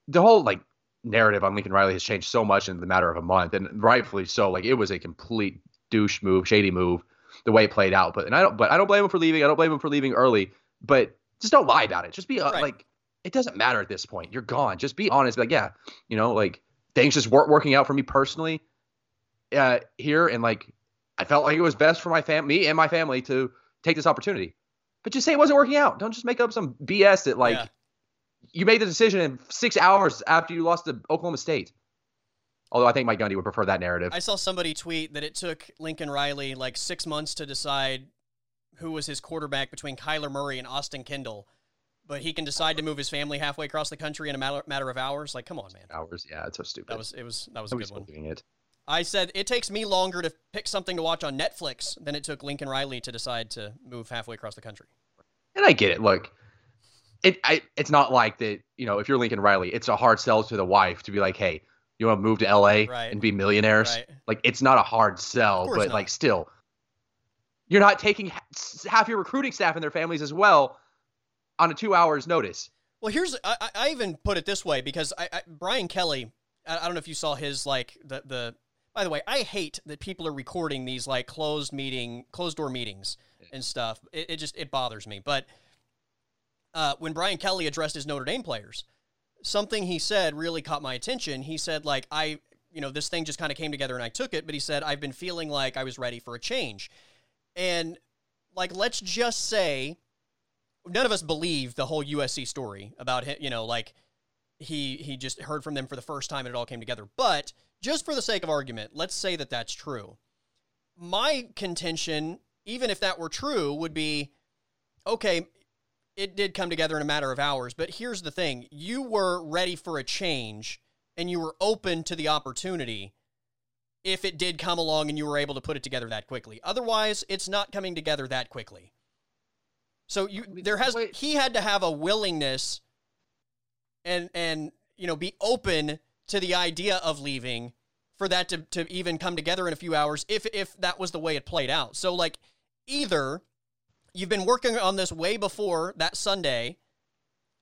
The whole like narrative on Lincoln Riley has changed so much in the matter of a month, and rightfully so. Like it was a complete douche move, shady move, the way it played out. But and I don't, but I don't blame him for leaving. I don't blame him for leaving early. But just don't lie about it. Just be uh, Right. like, it doesn't matter at this point. You're gone. Just be honest. Be like, yeah, you know, like things just weren't working out for me personally uh, here, and like I felt like it was best for my family, me and my family, to take this opportunity. But just say it wasn't working out. Don't just make up some BS that like Yeah. you made the decision in six hours after you lost to Oklahoma State. Although I think Mike Gundy would prefer that narrative. I saw somebody tweet that it took Lincoln Riley like six months to decide who was his quarterback between Kyler Murray and Austin Kendall, but he can decide to move his family halfway across the country in a matter, matter of hours. Like, come on, man. Hours, yeah, it's so stupid. That was it was that was a good one. doing it. I said it takes me longer to pick something to watch on Netflix than it took Lincoln Riley to decide to move halfway across the country. And I get it. Look, it I, it's not like that. You know, if you're Lincoln Riley, it's a hard sell to the wife to be like, hey, you want to move to LA Right. and be millionaires? Right. Like, it's not a hard sell, but not. like, still, you're not taking half your recruiting staff and their families as well on a two hours notice. Well, here's I, I- even put it this way because I, I Brian Kelly. I don't know if you saw his like the the. By the way, I hate that people are recording these like closed meeting, closed door meetings and stuff. It, it just it bothers me. But uh, when Brian Kelly addressed his Notre Dame players, something he said really caught my attention. He said like I, you know, this thing just kind of came together and I took it. But he said I've been feeling like I was ready for a change, and like let's just say none of us believe the whole USC story about him, you know, like he he just heard from them for the first time and it all came together. But just for the sake of argument, let's say that that's true. My contention, even if that were true, would be okay, it did come together in a matter of hours, but here's the thing. You were ready for a change and you were open to the opportunity if it did come along and you were able to put it together that quickly. Otherwise, it's not coming together that quickly. So you there has Wait. he had to have a willingness and and you know be open to the idea of leaving for that to, to even come together in a few hours if if that was the way it played out. So like either you've been working on this way before that Sunday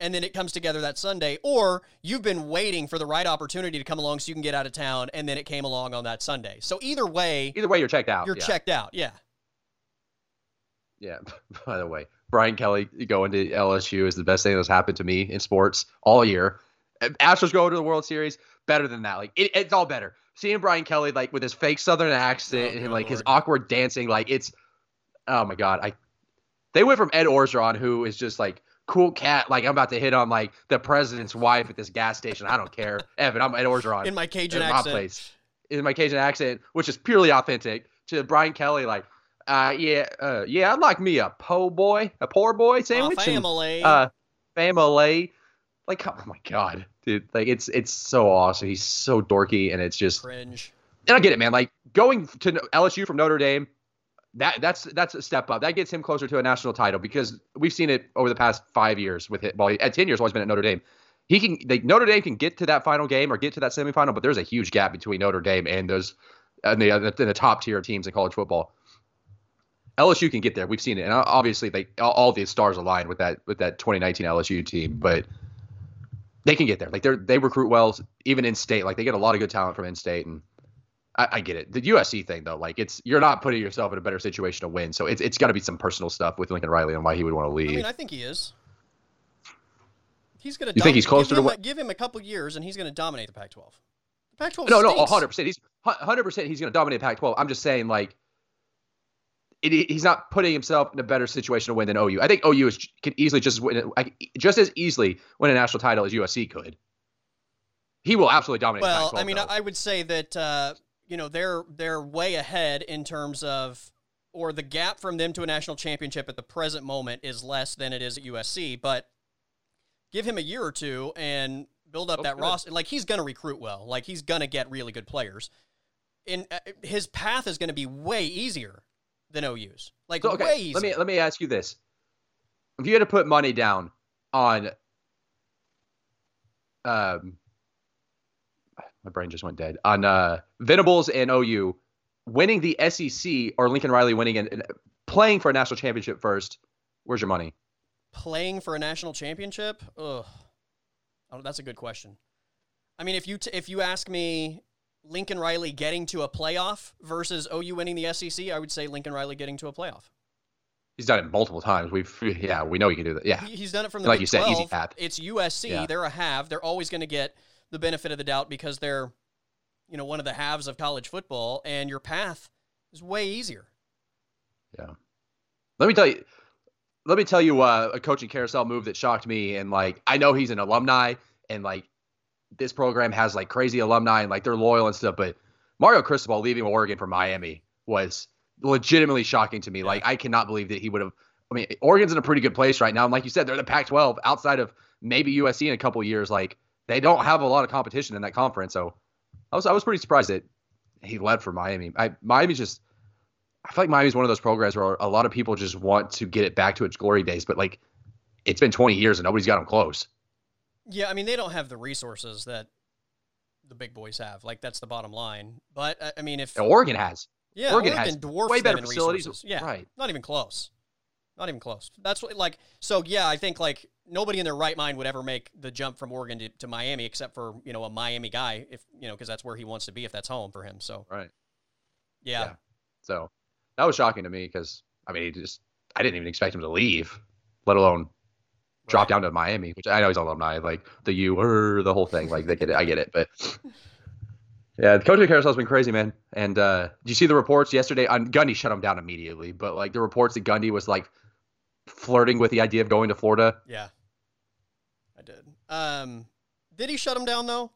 and then it comes together that Sunday or you've been waiting for the right opportunity to come along so you can get out of town and then it came along on that Sunday. So either way Either way, you're checked out. you're yeah. checked out. Yeah. Yeah. By the way, Brian Kelly going to LSU is the best thing that's happened to me in sports all year. Astros go to the World Series, better than that. Like it, it's all better. Seeing Brian Kelly like with his fake Southern accent Oh, and good like his awkward dancing, like it's oh my god. I they went from Ed Orgeron, who is just like cool cat, like I'm about to hit on like the president's wife at this gas station. I don't care, Evan. I'm Ed Orgeron In my Cajun in my accent. place in my Cajun accent, which is purely authentic, to Brian Kelly, like, uh, yeah, uh, yeah, I'd like me a po' boy, a poor boy Uh, sandwich, and, family. uh, family. Like, oh my god, dude, like it's it's so awesome. He's so dorky, and it's just, cringe. and I get it, man. Like going to LSU from Notre Dame, that that's that's a step up. That gets him closer to a national title because we've seen it over the past five years with it. Well, at ten years, always been at Notre Dame. He can, like, Notre Dame can get to that final game or get to that semifinal, but there's a huge gap between Notre Dame and those and the and the top tier teams in college football. LSU can get there. We've seen it, and uh, obviously like all, all the stars aligned with that with that 2019 LSU team, but they can get there. Like they they recruit well, even in state. Like they get a lot of good talent from in state, and I, I get it. The USC thing though, like it's you're not putting yourself in a better situation to win. So it's it's got to be some personal stuff with Lincoln Riley and why he would want to leave. I mean, I think he is. He's to. You think he's closer give to him, what- Give him a couple years, and he's going to dominate the Pac-12. The Pac-12. no, no, stinks. 100. percent He's 100 percent he's going to dominate Pac-12. I'm just saying like. It, he's not putting himself in a better situation to win than OU. I think OU is, can easily just win, just as easily win a national title as USC could. He will absolutely dominate. Well, Pac-12, I mean, though. I would say that uh, you know they're they're way ahead in terms of, or the gap from them to a national championship at the present moment is less than it is at USC. But give him a year or two and build up Oh, that good. roster. Like he's going to recruit well. Like he's going to get really good players. And uh, his path is going to be way easier than OU's. Like So, okay, way easier. let me let me ask you this: if you had to put money down on, um, my brain just went dead on uh, Venables and OU winning the SEC or Lincoln Riley winning and playing for a national championship first. Where's your money? Playing for a national championship? Ugh. Oh, that's a good question. I mean, if you t- if you ask me Lincoln Riley getting to a playoff versus OU winning the SEC, I would say Lincoln Riley getting to a playoff. He's done it multiple times. We've yeah, we know he can do that. Yeah, he's done it from the like Big you said, 12. easy path. It's USC. Yeah. They're a half. They're always going to get the benefit of the doubt because they're, you know, one of the halves of college football, and your path is way easier. Yeah. Let me tell you. Let me tell you uh, a coaching carousel move that shocked me, and like I know he's an alumni, and like this program has like crazy alumni, and like they're loyal and stuff. But Mario Cristobal leaving Oregon for Miami was legitimately shocking to me. Like I cannot believe that he would have. I mean, Oregon's in a pretty good place right now, and like you said, they're the Pac-12 outside of maybe USC in a couple years. Like they don't have a lot of competition in that conference, so I was I was pretty surprised that he left for Miami. I Miami's just I feel like Miami's one of those programs where a lot of people just want to get it back to its glory days, but like it's been 20 years and nobody's got them close. Yeah, I mean they don't have the resources that the big boys have. Like that's the bottom line. But I mean, if Oregon has. yeah, Oregon Oregon, has dwarfs way better facilities. resources. Yeah, Right. not even close. Not even close. That's what like so. Yeah, I think like nobody in their right mind would ever make the jump from Oregon to, to Miami, except for you know a Miami guy, if you know because that's where he wants to be, if that's home for him. So Right. yeah, Yeah. So that was shocking to me because I mean, he just I didn't even expect him to leave, let alone drop Right. down to Miami, which I know he's an alumni, like the U or the whole thing. Like they get it, I get it, but yeah, the coaching carousel's been crazy, man. And uh, did you see the reports yesterday? On Gundy shut him down immediately, but like the reports that Gundy was like flirting with the idea of going to Florida. Yeah. I did. Um did he shut him down though?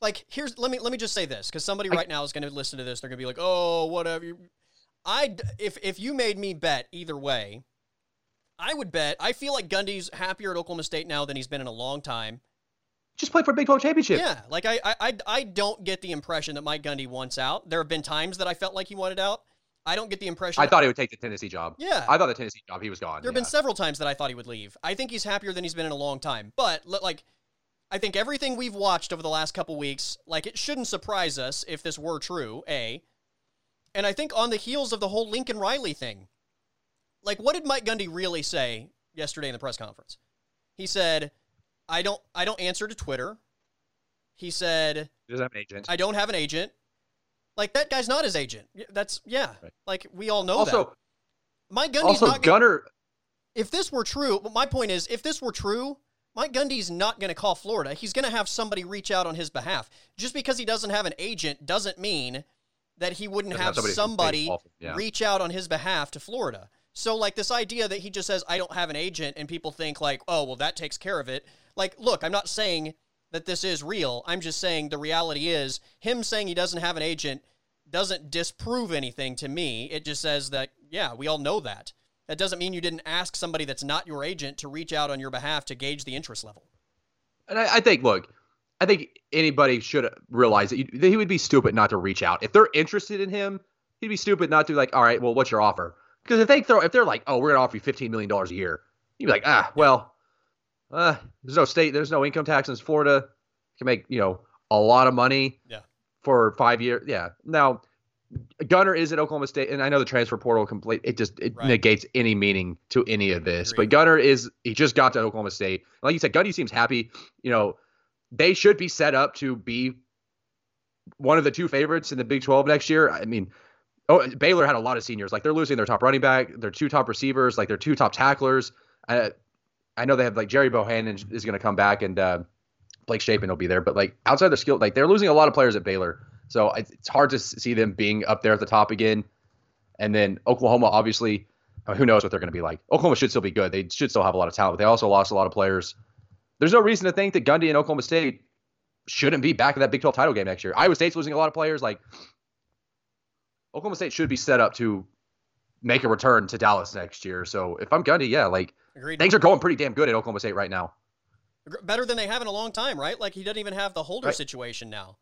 Like here's let me let me just say this cuz somebody I- right now is going to listen to this they're going to be like, "Oh, whatever." I if if you made me bet either way, I would bet I feel like Gundy's happier at Oklahoma State now than he's been in a long time. Just play for a Big 12 championship. Yeah, like I, I I I don't get the impression that Mike Gundy wants out. There have been times that I felt like he wanted out. I don't get the impression I thought he would take the Tennessee job. Yeah. I thought the Tennessee job, he was gone. There have yeah. been several times that I thought he would leave. I think he's happier than he's been in a long time. But like, I think everything we've watched over the last couple weeks, like, it shouldn't surprise us if this were true. A, and I think on the heels of the whole Lincoln Riley thing, like, what did Mike Gundy really say yesterday in the press conference? He said, "I don't, I don't answer to Twitter." He said, He doesn't have an agent. "I don't have an agent." Like that guy's not his agent. That's yeah. Right. Like we all know that. also, Mike Gundy's also not gonna- Gunner. if this were true, my point is, if this were true, Mike Gundy's not going to call Florida. He's going to have somebody reach out on his behalf. Just because he doesn't have an agent doesn't mean that he wouldn't Doesn't have have somebody somebody, who's paid off, yeah. reach out on his behalf to Florida. So, like, this idea that he just says, I don't have an agent, and people think, like, oh, well, that takes care of it. Like, look, I'm not saying that this is real. I'm just saying the reality is him saying he doesn't have an agent doesn't disprove anything to me. It just says that, yeah, we all know that. That doesn't mean you didn't ask somebody that's not your agent to reach out on your behalf to gauge the interest level. And I, I think, look, I think anybody should realize that, you, that he would be stupid not to reach out. If they're interested in him, he'd be stupid not to like, all right, well, what's your offer? Because if they throw, if they're like, oh, we're gonna offer you fifteen million dollars a year, you'd be like, ah, well, uh, there's no state, there's no income tax in Florida. You can make, you know, a lot of money. Yeah. For five years, yeah. Now, Gunnar is at Oklahoma State, and I know the transfer portal complete. It just it Right. negates any meaning to any of this. But Gunnar is he just got to Oklahoma State. Like you said, Gundy seems happy. You know, they should be set up to be one of the two favorites in the Big 12 next year. I mean, oh, Baylor had a lot of seniors. Like they're losing their top running back, their two top receivers, like their two top tacklers. I, I know they have like Gerry Bohanon is going to come back and uh, Blake Shapen will be there, but like outside their skill, like they're losing a lot of players at Baylor. So it's, hard to see them being up there at the top again. And then Oklahoma, obviously, uh, who knows what they're going to be like. Oklahoma should still be good. They should still have a lot of talent, but they also lost a lot of players. There's no reason to think that Gundy and Oklahoma State shouldn't be back in that Big 12 title game next year. Iowa State's losing a lot of players. Like Oklahoma State should be set up to make a return to Dallas next year. So if I'm Gundy, yeah, like Agreed. things are going pretty damn good at Oklahoma State right now. Better than they have in a long time, right? Like he doesn't even have the Holder Right. situation now.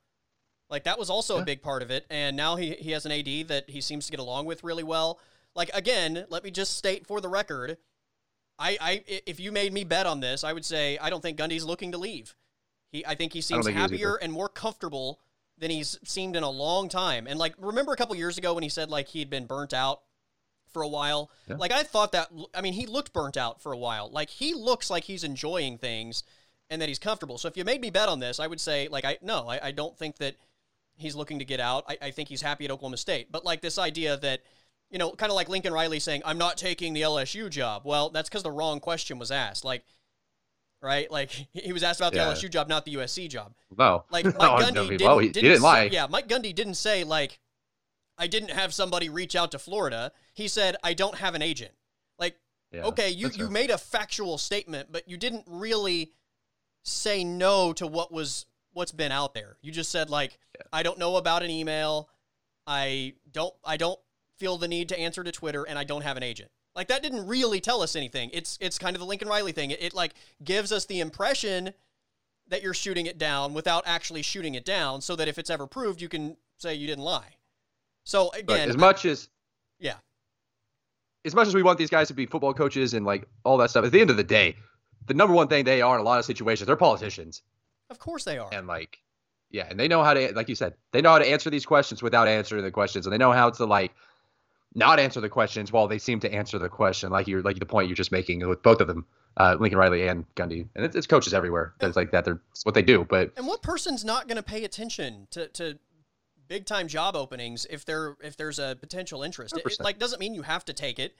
Like that was also a big part of it. And now he, he has an AD that he seems to get along with really well. Like again, let me just state for the record, I, I, if you made me bet on this, I would say I don't think Gundy's looking to leave. He, I think he seems think happier and more comfortable than he's seemed in a long time. And like, remember a couple years ago when he said like he'd been burnt out for a while? Yeah. Like I thought that. I mean, he looked burnt out for a while. Like he looks like he's enjoying things and that he's comfortable. So if you made me bet on this, I would say like I no, I, I don't think that he's looking to get out. I, I think he's happy at Oklahoma State. But like this idea that you know, kind of like Lincoln Riley saying, "I'm not taking the LSU job." Well, that's because the wrong question was asked. Like, right? Like he was asked about the Yeah. LSU job, not the USC job. No. Like Mike No, Gundy didn't, well, he- didn't didn't say- lie. Yeah, Mike Gundy didn't say like, "I didn't have somebody reach out to Florida." He said, "I don't have an agent." Like, Yeah, okay, you you made a factual statement, but you didn't really say no to what was what's been out there. You just said like, Yeah. "I don't know about an email. I don't I don't feel the need to answer to Twitter, and I don't have an agent." Like that didn't really tell us anything. It's it's kind of the Lincoln Riley thing. It, it like gives us the impression that you're shooting it down without actually shooting it down, so that if it's ever proved, you can say you didn't lie. So But again, as much as yeah, as much as we want these guys to be football coaches and like all that stuff, at the end of the day, the number one thing they are in a lot of situations, they're politicians. of course they are. And like, yeah, and they know how to, like you said, they know how to answer these questions without answering the questions, and they know how to like not answer the questions while they seem to answer the question. Like you're like the point you're just making with both of them, uh, Lincoln Riley and Gundy, and it's, it's coaches everywhere. That's like that. They're what they do. But And what person's not going to pay attention to, to big time job openings if there if there's a potential interest? It, it, like doesn't mean you have to take it.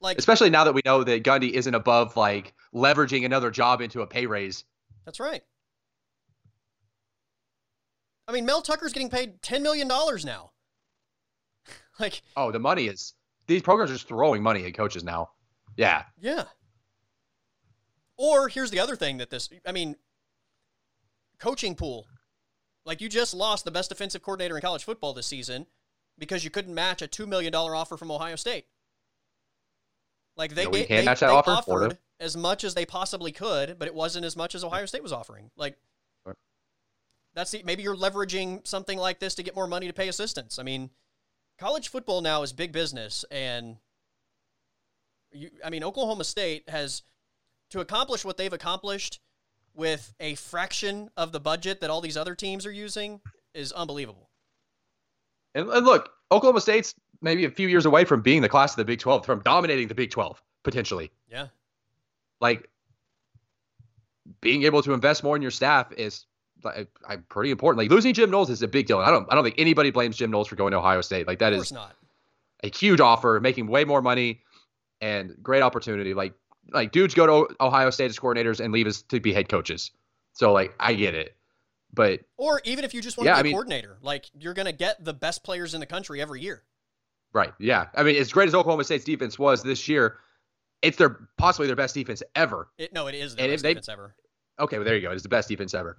Like especially now that we know that Gundy isn't above like leveraging another job into a pay raise. that's right. I mean, Mel Tucker's getting paid ten million dollars now. like, Oh, the money is these programs are just throwing money at coaches now. Yeah, yeah. Or here's the other thing that this. I mean, coaching pool. Like you just lost the best defensive coordinator in college football this season because you couldn't match a two million dollar offer from Ohio State. Like they You know, we can't they, match that they offer? offered Florida? as much as they possibly could, but it wasn't as much as Ohio State was offering. Like that's the, maybe you're leveraging something like this to get more money to pay assistants. I mean, college football now is big business, and you, I mean, Oklahoma State has to accomplish what they've accomplished with a fraction of the budget that all these other teams are using is unbelievable. and, and look, Oklahoma State's maybe a few years away from being the class of the Big Twelve, from dominating the Big Twelve potentially. Yeah. Like being able to invest more in your staff is like, I, pretty important. Like losing Jim Knowles is a big deal. I don't I don't think anybody blames Jim Knowles for going to Ohio State. Like that of is not. a huge offer, making way more money and great opportunity. Like like dudes go to Ohio State as coordinators and leave as to be head coaches. So like I get it. But Or even if you just want Yeah, to I be a coordinator, like you're going to get the best players in the country every year. right, yeah. I mean, as great as Oklahoma State's defense was this year, it's their possibly their best defense ever. It, no, it is the And best they- defense ever. Okay, well there you go. It's the best defense ever.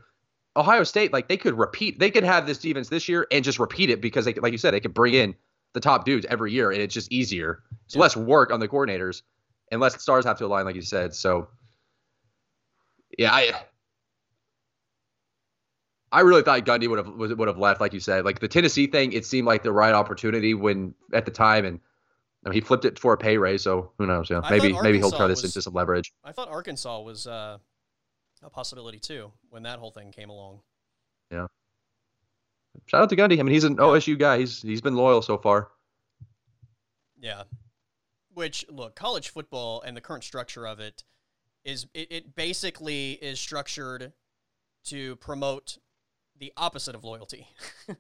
Ohio State, like they could repeat, they could have this defense this year and just repeat it because they, could- like you said, they could bring in the top dudes every year, and it's just easier. It's Yeah. less work on the coordinators, and less stars have to align, like you said. So, yeah, I, I really thought Gundy would have would have left, like you said. Like the Tennessee thing, it seemed like the right opportunity when at the time, and I mean, he flipped it for a pay raise. So who knows? Yeah, maybe maybe he'll turn this was- into some leverage. I thought Arkansas was uh, a possibility too when that whole thing came along. Yeah. Shout out to Gundy. I mean, he's an OSU guy. He's he's been loyal so far. Yeah. Which look, college football and the current structure of it is it, it basically is structured to promote the opposite of loyalty.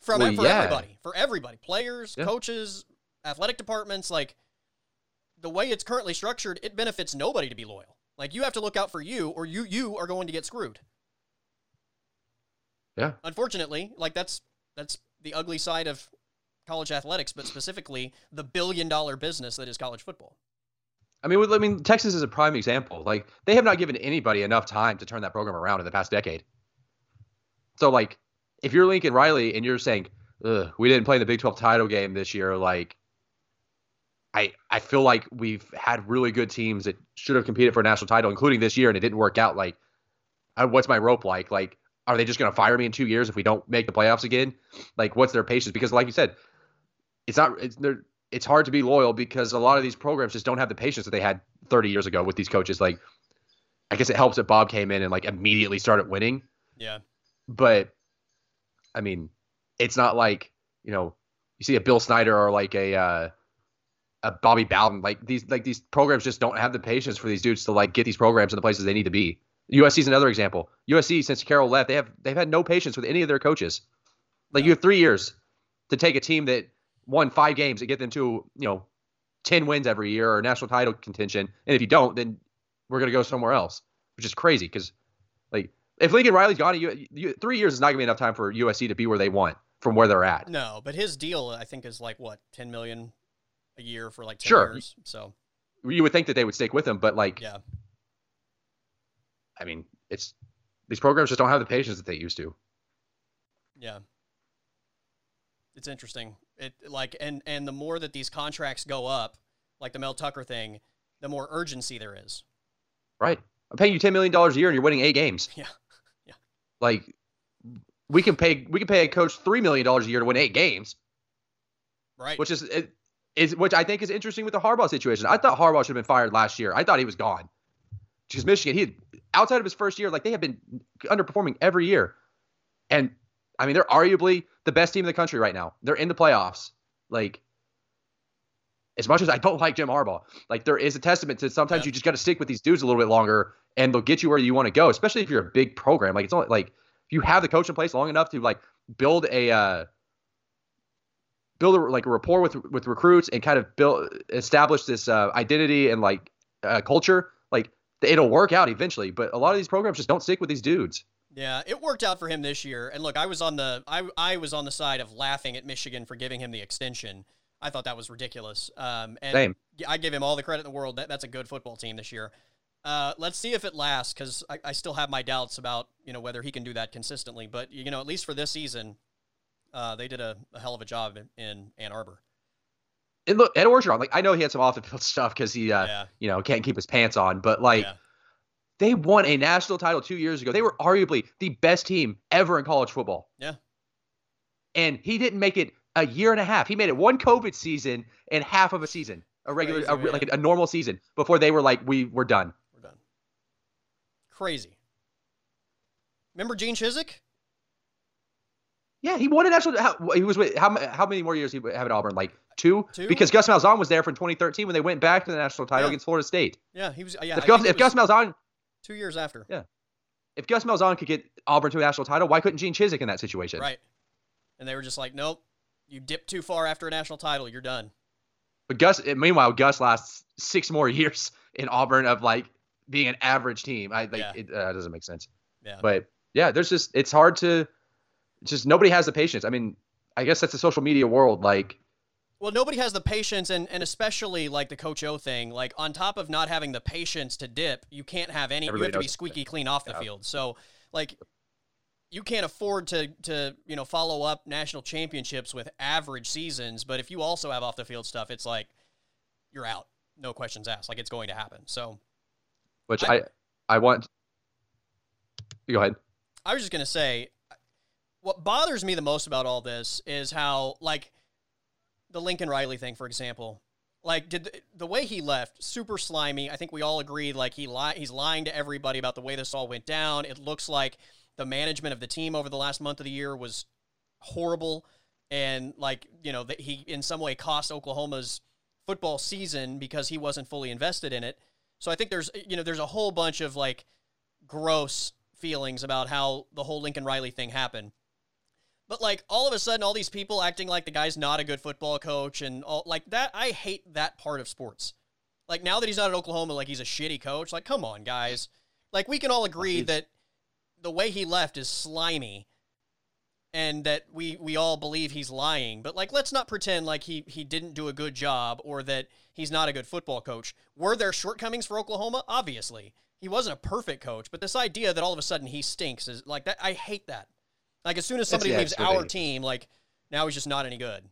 From Well, for yeah. everybody. For everybody. Players, Yeah. coaches, athletic departments, like the way it's currently structured, it benefits nobody to be loyal. Like you have to look out for you or you you are going to get screwed. Yeah. Unfortunately, like that's that's the ugly side of college athletics, but specifically the billion dollar business that is college football. I mean, I mean, Texas is a prime example. Like they have not given anybody enough time to turn that program around in the past decade. So, like, if you're Lincoln Riley and you're saying, Ugh, "We didn't play in the Big 12 title game this year," like, I I feel like we've had really good teams that should have competed for a national title, including this year, and it didn't work out. Like, I, what's my rope like? Like, are they just going to fire me in two years if we don't make the playoffs again? Like, what's their patience? Because, like you said, it's not. It's it's hard to be loyal because a lot of these programs just don't have the patience that they had 30 years ago with these coaches. Like, I guess it helps that Bob came in and like immediately started winning. Yeah. But I mean, it's not like, you know, you see a Bill Snyder or like a uh, a Bobby Bowden. Like these like these programs just don't have the patience for these dudes to like get these programs in the places they need to be. USC is another example. USC since Carroll left, they have they've had no patience with any of their coaches. Like you have three years to take a team that won five games and get them to you know ten wins every year or national title contention, and if you don't, then we're gonna go somewhere else, which is crazy because like if Lincoln Riley's gone, you, you, three years is not gonna be enough time for USC to be where they want from where they're at. No, but his deal I think is like what ten million a year for like ten Sure. years. So You would think that they would stick with him, but like yeah, I mean, it's these programs just don't have the patience that they used to. yeah. It's interesting. It like and and the more that these contracts go up, like the Mel Tucker thing, the more urgency there is. Right. I'm paying you ten million dollars a year and you're winning eight games. Yeah. Yeah. Like we can pay we can pay a coach three million dollars a year to win eight games, Right. which is it, is which I think is interesting with the Harbaugh situation. I thought Harbaugh should have been fired last year. I thought he was gone. Because Michigan, he outside of his first year, like they have been underperforming every year. And I mean, they're arguably the best team in the country right now. They're in the playoffs. Like as much as I don't like Jim Harbaugh, like there is a testament to sometimes Yeah. you just got to stick with these dudes a little bit longer and they'll get you where you want to go, especially if you're a big program. Like it's only like if you have the coach in place long enough to like build a uh build a, like a rapport with with recruits and kind of build establish this uh, identity and like uh, culture, like it'll work out eventually. But a lot of these programs just don't stick with these dudes. Yeah, it worked out for him this year. And look, I was on the I I was on the side of laughing at Michigan for giving him the extension. I thought that was ridiculous. Um, and Same. I give him all the credit in the world. That, that's a good football team this year. Uh, let's see if it lasts because I, I still have my doubts about you know whether he can do that consistently. But you know, at least for this season, uh, they did a, a hell of a job in, in Ann Arbor. And look, Ed Orgeron, like I know he had some off the field stuff because he, uh, yeah, you know, can't keep his pants on, but like yeah, they won a national title two years ago. They were arguably the best team ever in college football. Yeah. And he didn't make it a year and a half. He made it one COVID season and half of a season, a regular, Crazy, a, like a, a normal season before they were like, we were done. we're done. Crazy. Remember Gene Chizik? Yeah, he won a national. How, he was with how how many more years he have at Auburn? Like two? Two? Because Gus Malzahn was there from 2013 when they went back to the national title Yeah. against Florida State. Yeah, he was. Yeah, if Gus, if Gus Malzahn two years after. Yeah, if Gus Malzahn could get Auburn to a national title, why couldn't Gene Chizik in that situation? Right. And they were just like, nope, you dip too far after a national title, you're done. But Gus, meanwhile, Gus lasts six more years in Auburn of like being an average team. I like Yeah. it uh, doesn't make sense. Yeah. But yeah, there's just it's hard to just nobody has the patience. I mean, I guess that's the social media world. Like Well, nobody has the patience, and, and especially like the Coach O thing. Like on top of not having the patience to dip, you can't have any. Everybody you have to be squeaky clean off the Yeah. field. So like, you can't afford to to you know follow up national championships with average seasons. But if you also have off the field stuff, it's like you're out. No questions asked. Like it's going to happen. So which I- I I, want. Go ahead. I was just gonna say, what bothers me the most about all this is how, like, the Lincoln Riley thing, for example, like, did the, the way he left super slimy? I think we all agreed, like, he li- he's lying to everybody about the way this all went down. It looks like the management of the team over the last month of the year was horrible, and like, you know, that he in some way cost Oklahoma's football season because he wasn't fully invested in it. So I think there's, you know, there's a whole bunch of like gross feelings about how the whole Lincoln Riley thing happened. But like all of a sudden, all these people acting like the guy's not a good football coach and all like that. I hate that part of sports. Like now that he's not at Oklahoma, like he's a shitty coach. Like, come on, guys. Like we can all agree that the way he left is slimy, and that we we all believe he's lying. But like, let's not pretend like he he didn't do a good job or that he's not a good football coach. Were there shortcomings for Oklahoma? Obviously, he wasn't a perfect coach. But this idea that all of a sudden he stinks is like that. I hate that. Like as soon as somebody leaves our team, like now he's just not any good.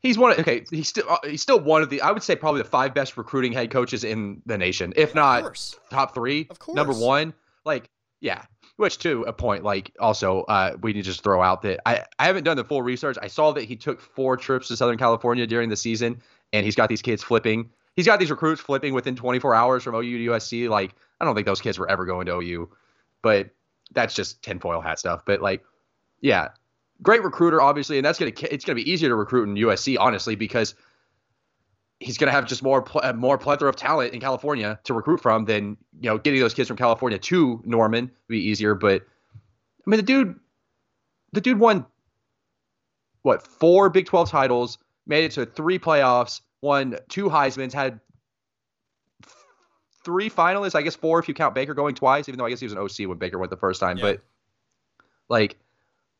He's one. Of, okay, he's still uh, he's still one of the. I would say probably the five best recruiting head coaches in the nation, if Of not course. top three. Of course, number one. Like, yeah, which to a point, like also uh, we need to just throw out that I, I haven't done the full research. I saw that he took four trips to Southern California during the season, and he's got these kids flipping. He's got these recruits flipping within 24 hours from OU to USC. Like I don't think those kids were ever going to OU, but that's just tinfoil hat stuff. But like, yeah, great recruiter, obviously, and that's gonna it's gonna be easier to recruit in USC, honestly, because he's to have just more pl- uh, more plethora of talent in California to recruit from than you know getting those kids from California to Norman would be easier. But I mean, the dude, the dude won what four Big Twelve titles, made it to three playoffs, won two Heisman's, had three finalists. I guess four if you count Baker going twice, even though I guess he was an OC when Baker went the first time. Yeah. But like,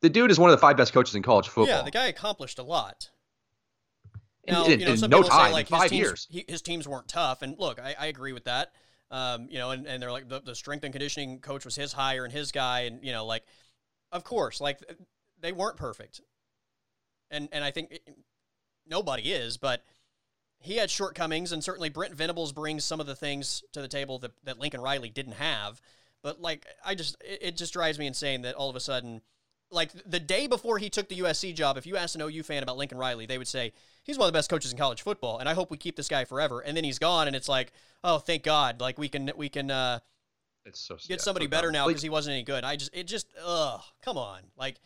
the dude is one of the five best coaches in college football. Yeah, the guy accomplished a lot. Now, in, you know, some no people time, say like his teams, years. He, his teams weren't tough, and look, I, I agree with that. Um, you know, and, and they're like the, the strength and conditioning coach was his hire and his guy, and you know, like, of course, like they weren't perfect, and and I think it, nobody is, but he had shortcomings, and certainly Brent Venables brings some of the things to the table that, that Lincoln Riley didn't have. But like, I just it, it just drives me insane that all of a sudden, like the day before he took the USC job, if you asked an OU fan about Lincoln Riley, they would say he's one of the best coaches in college football, and I hope we keep this guy forever. And then he's gone, and it's like, oh, thank God, like we can we can uh, it's so get somebody better now because like, he wasn't any good. I just it just ugh, come on, like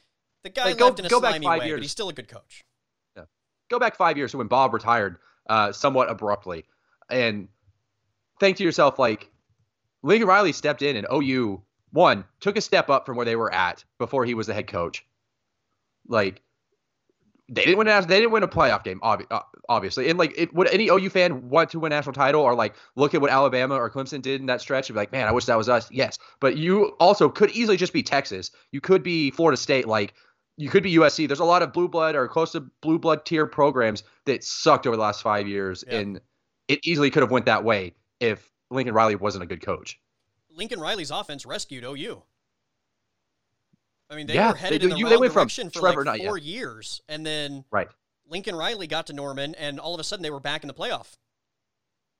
the guy like, left go, in a go slimy way, years. but he's still a good coach. Yeah, go back five years to when Bob retired, uh, somewhat abruptly, and think to yourself like Lincoln Riley stepped in and OU one took a step up from where they were at before he was the head coach. Like they didn't win. A, they didn't win a playoff game, uh, obviously. And like, it, would any OU fan want to win a national title or like look at what Alabama or Clemson did in that stretch and be like, man, I wish that was us. Yes, but you also could easily just be Texas. You could be Florida State. Like, you could be USC. There's a lot of blue blood or close to blue blood tier programs that sucked over the last five years, yeah. and it easily could have went that way if Lincoln Riley wasn't a good coach. Lincoln Riley's offense rescued OU. I mean, they yeah, were headed they, in the you, wrong they went direction from for Trevor like four years, and then right. Lincoln Riley got to Norman, and all of a sudden they were back in the playoff.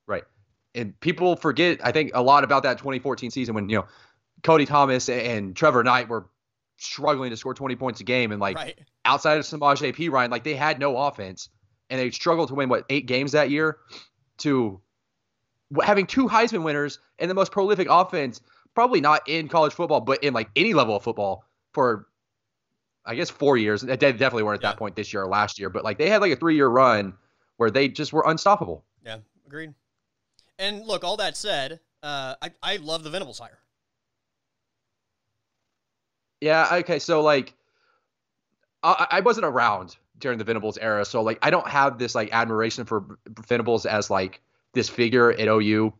Right, and people forget, I think, a lot about that 2014 season when you know Cody Thomas and Trevor Knight were struggling to score 20 points a game, and like right. outside of Samaj P. Ryan, like they had no offense, and they struggled to win what eight games that year. To having two Heisman winners and the most prolific offense, probably not in college football, but in like any level of football for I guess four years. They definitely weren't at yeah. that point this year or last year, but like they had like a three year run where they just were unstoppable. Yeah, agreed. And look, all that said, uh, I I love the Venables hire. Yeah. Okay. So like, I, I wasn't around during the Venables era, so like I don't have this like admiration for Venables as like this figure at OU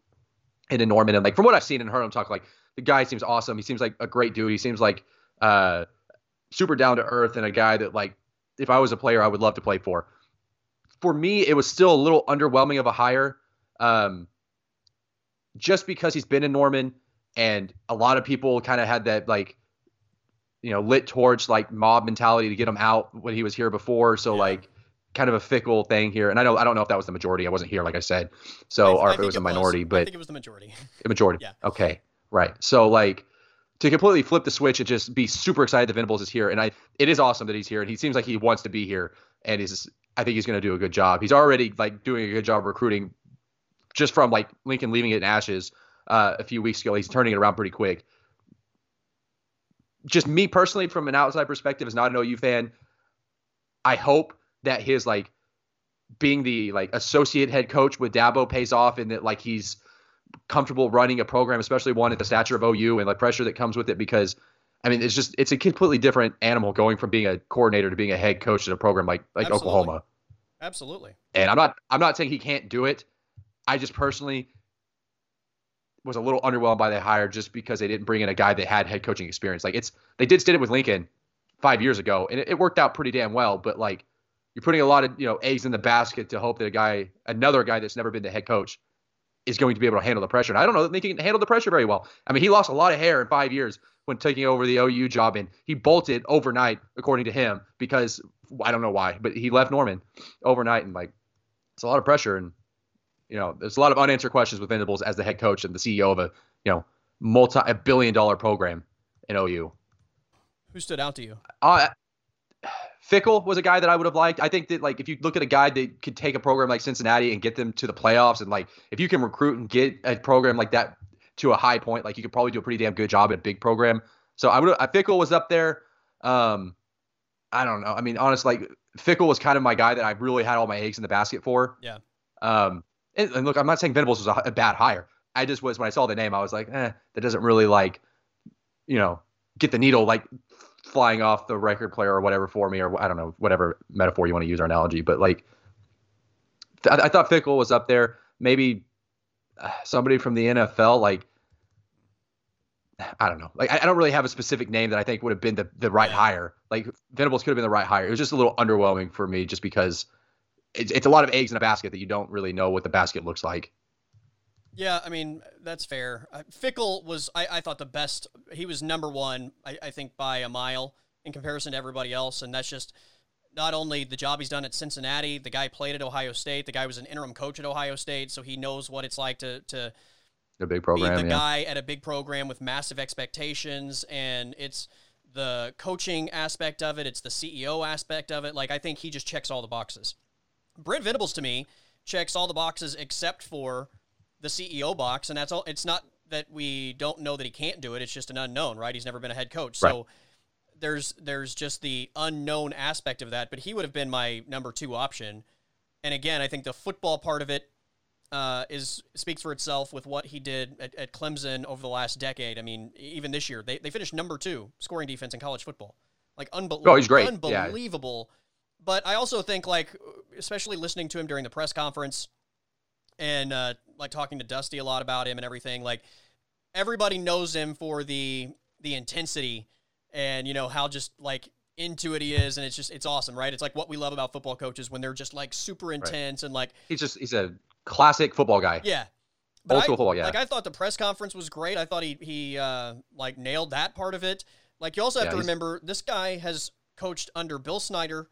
and in Norman. And like from what I've seen and heard him talk, like the guy seems awesome. He seems like a great dude. He seems like uh, super down to earth and a guy that like if I was a player I would love to play for. For me, it was still a little underwhelming of a hire, um, just because he's been in Norman and a lot of people kind of had that like you know lit torch like mob mentality to get him out when he was here before. So yeah. like kind of a fickle thing here. And I know I don't know if that was the majority. I wasn't here, like I said. So I, or I if it was a minority, was. but I think it was the majority. A majority. yeah. Okay. Right. So like to completely flip the switch and just be super excited that Venables is here. And I, it is awesome that he's here, and he seems like he wants to be here, and he's. I think he's going to do a good job. He's already like doing a good job recruiting, just from like Lincoln leaving it in ashes uh, a few weeks ago. He's turning it around pretty quick. Just me personally, from an outside perspective, as not an OU fan, I hope that his like being the like associate head coach with Dabo pays off, and that like he's comfortable running a program, especially one at the stature of OU and the pressure that comes with it. Because I mean, it's just it's a completely different animal going from being a coordinator to being a head coach at a program like like Absolutely. Oklahoma. Absolutely. And I'm not I'm not saying he can't do it. I just personally was a little underwhelmed by the hire just because they didn't bring in a guy that had head coaching experience. Like it's they did did it with Lincoln five years ago, and it, it worked out pretty damn well. But like you're putting a lot of you know eggs in the basket to hope that a guy, another guy that's never been the head coach, is going to be able to handle the pressure. And I don't know that they can handle the pressure very well. I mean, he lost a lot of hair in five years when taking over the OU job, and he bolted overnight, according to him, because I don't know why, but he left Norman overnight, and like it's a lot of pressure, and you know, there's a lot of unanswered questions with Venables as the head coach and the CEO of a you know multi a billion dollar program, in OU. Who stood out to you? Uh, Fickell was a guy that I would have liked. I think that like if you look at a guy that could take a program like Cincinnati and get them to the playoffs, and like if you can recruit and get a program like that to a high point, like you could probably do a pretty damn good job at a big program. So I would I Fickell was up there. Um, I don't know. I mean, honestly, like Fickell was kind of my guy that I really had all my eggs in the basket for. Yeah. Um, and, look, I'm not saying Venables was a, a, bad hire. I just was when I saw the name, I was like, eh, that doesn't really like, you know, get the needle like flying off the record player or whatever for me, or I don't know, whatever metaphor you want to use or analogy. But like, th- I thought Fickell was up there. Maybe uh, somebody from the NFL, like, I don't know. Like, I, I, don't really have a specific name that I think would have been the, the right hire. Like, Venables could have been the right hire. It was just a little underwhelming for me just because it's, it's a lot of eggs in a basket that you don't really know what the basket looks like. Yeah, I mean that's fair. Uh, Fickell was, I, I, thought, the best. He was number one, I, I, think, by a mile in comparison to everybody else, and that's just not only the job he's done at Cincinnati. The guy played at Ohio State. The guy was an interim coach at Ohio State, so he knows what it's like to to a big program. Be the yeah. guy at a big program with massive expectations, and it's the coaching aspect of it. It's the CEO aspect of it. Like I think he just checks all the boxes. Brent Venables to me checks all the boxes except for the CEO box, and that's all. It's not that we don't know that he can't do it. It's just an unknown, right? He's never been a head coach, right. so there's there's just the unknown aspect of that. But he would have been my number two option. And again, I think the football part of it uh, is speaks for itself with what he did at, at, Clemson over the last decade. I mean, even this year, they, they finished number two scoring defense in college football. Like unbelievable. Oh, he's great. Unbelievable. But I also think, like, especially listening to him during the press conference and uh, like talking to Dusty a lot about him and everything, like everybody knows him for the the intensity and you know how just like into it he is. And it's just it's awesome right? It's like what we love about football coaches when they're just like super intense right. and like he's just he's a classic football guy. Yeah. But old school football yeah. like i thought the press conference was great. I thought he he uh like nailed that part of it. Like you also have yeah, to remember this guy has coached under bill snyder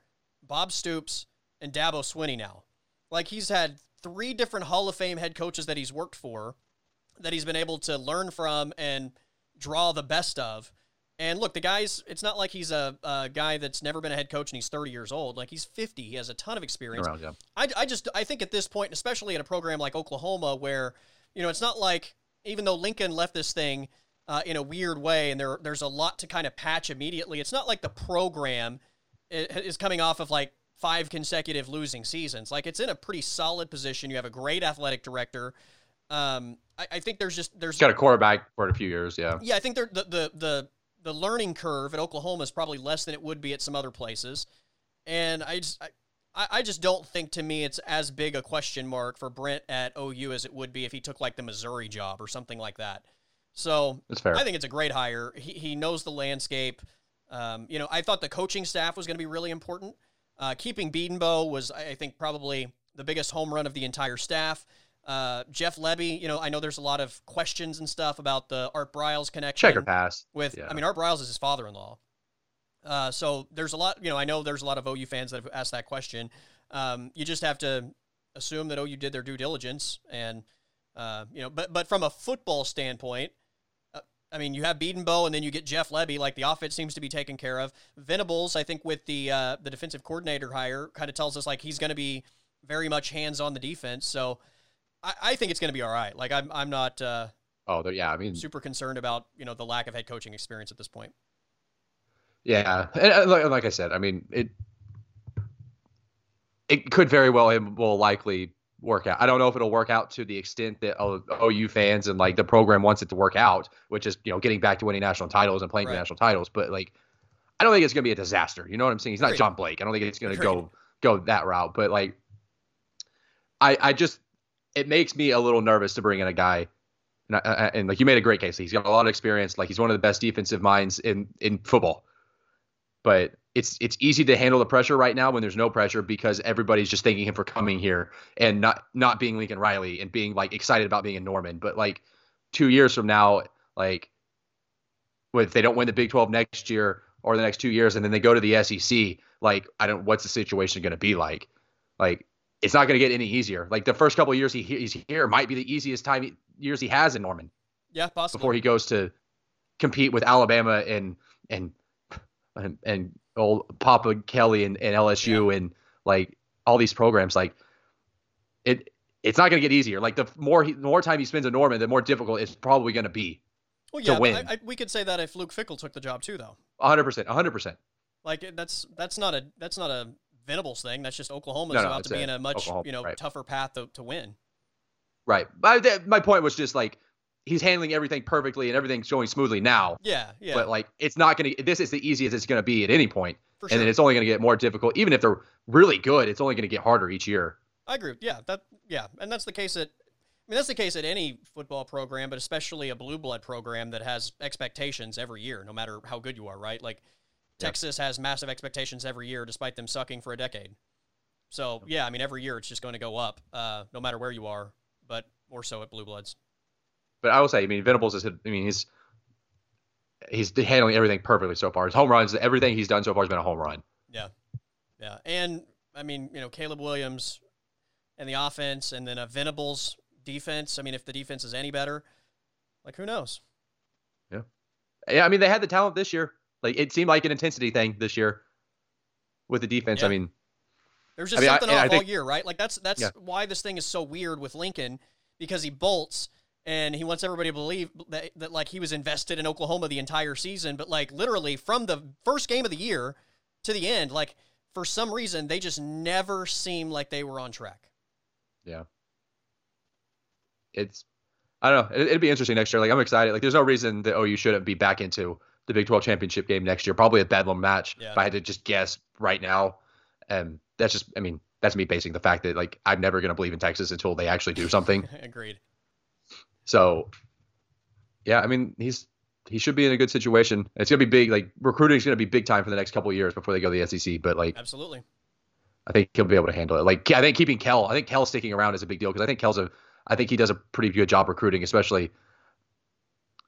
bob stoops and dabo swinney now like he's had three different hall of fame head coaches that he's worked for that he's been able to learn from and draw the best of. And look, the guy's, it's not like he's a, a, guy that's never been a head coach and he's 30 years old. Like he's 50. He has a ton of experience. Around, yeah. I, I just, I think at this point, especially at a program like Oklahoma, where, you know, it's not like, even though Lincoln left this thing uh, in a weird way and there, there's a lot to kind of patch immediately, it's not like the program is coming off of like five consecutive losing seasons. Like it's in a pretty solid position. You have a great athletic director. Um, I, I think there's just there's got a quarterback for a few years. Yeah. Yeah, I think the the the the learning curve at Oklahoma is probably less than it would be at some other places, and I just. I, I just don't think to me it's as big a question mark for Brent at OU as it would be if he took like the Missouri job or something like that. So. I think it's a great hire. He, he knows the landscape. Um, you know, I thought the coaching staff was going to be really important. Uh, keeping Bedenbaugh was, I think, probably the biggest home run of the entire staff. Uh, Jeff Lebby, you know, I know there's a lot of questions and stuff about the Art Briles connection. Check or pass. With, yeah. I mean, Art Briles is his father-in-law. Uh, so there's a lot, you know, I know there's a lot of OU fans that have asked that question. Um, you just have to assume that OU did their due diligence, and uh, you know, but but from a football standpoint, I mean, you have Bedenbaugh, and then you get Jeff Lebby. Like the offense seems to be taken care of. Venables, I think, with the uh, the defensive coordinator hire, kind of tells us like he's going to be very much hands on the defense. So I, I think it's going to be all right. Like I'm, I'm not. Uh, oh, yeah. I mean, super concerned about you know the lack of head coaching experience at this point. Yeah, and like I said, I mean it. It could very well it will likely work out. I don't know if it'll work out to the extent that OU fans and like the program wants it to work out, which is you know getting back to winning national titles and playing right. for national titles. But like, I don't think it's going to be a disaster. You know what I'm saying? He's not Agreed. John Blake. I don't think it's going to go go that route. But like, I I just it makes me a little nervous to bring in a guy. And, I, and like you made a great case. He's got a lot of experience. Like he's one of the best defensive minds in in football. But it's it's easy to handle the pressure right now when there's no pressure because everybody's just thanking him for coming here and not not being Lincoln Riley and being like excited about being a Norman. But like two years from now, like if they don't win the Big 12 next year or the next two years, and then they go to the SEC, like I don't, what's the situation going to be like? Like it's not going to get any easier. Like the first couple years he he's here might be the easiest time he, years he has in Norman. Yeah, possible. Before he goes to compete with Alabama and and and, and old Papa Kelly and, and LSU yeah. and like all these programs, like it it's not going to get easier. Like the more he, the more time he spends in Norman, the more difficult it's probably going to be. Well, yeah, to win. I, I, we could say that if Luke Fickell took the job too, though. hundred percent, hundred percent. Like that's that's not a that's not a Venables thing. That's just Oklahoma's no, no, about to be in a much Oklahoma, you know right. tougher path to, to win. Right. But my point was just like he's handling everything perfectly and everything's going smoothly now. Yeah, yeah. But like it's not gonna. This is the easiest it's gonna be at any point, sure. and then it's only gonna get more difficult. Even if they're really good, it's only gonna get harder each year. I agree. Yeah, that yeah, and that's the case at. I mean, that's the case at any football program, but especially a blue blood program that has expectations every year, no matter how good you are, right? Like Texas has massive expectations every year, despite them sucking for a decade. So yeah, I mean, every year it's just going to go up, uh, no matter where you are, but more so at blue bloods. But I will say, I mean, Venables is. I mean, he's he's handling everything perfectly so far. His home runs, everything he's done so far has been a home run. Yeah, yeah, and I mean, you know, Caleb Williams and the offense, and then a Venables defense. I mean, if the defense is any better, like who knows? Yeah, yeah. I mean, they had the talent this year. Like it seemed like an intensity thing this year with the defense. Yeah. I mean, there's just I mean, something I, off think, all year, right? Like that's that's yeah. why this thing is so weird with Lincoln because he bolts and he wants everybody to believe that, that like he was invested in Oklahoma the entire season, but like literally from the first game of the year to the end, like for some reason they just never seemed like they were on track. Yeah. It's I don't know. It, would be interesting next year. Like I'm excited. Like there's no reason that OU shouldn't be back into the Big 12 championship game next year. Probably a Bedlam match. Yeah. If I had to just guess right now, and that's just I mean that's me basing the fact that like I'm never gonna believe in Texas until they actually do something. Agreed. So, yeah, I mean, he's he should be in a good situation. It's gonna be big. Like recruiting is gonna be big time for the next couple years before they go to the SEC. But like, absolutely, I think he'll be able to handle it. Like, I think keeping Cale, I think Cale sticking around is a big deal because I think Cale's a, I think he does a pretty good job recruiting, especially.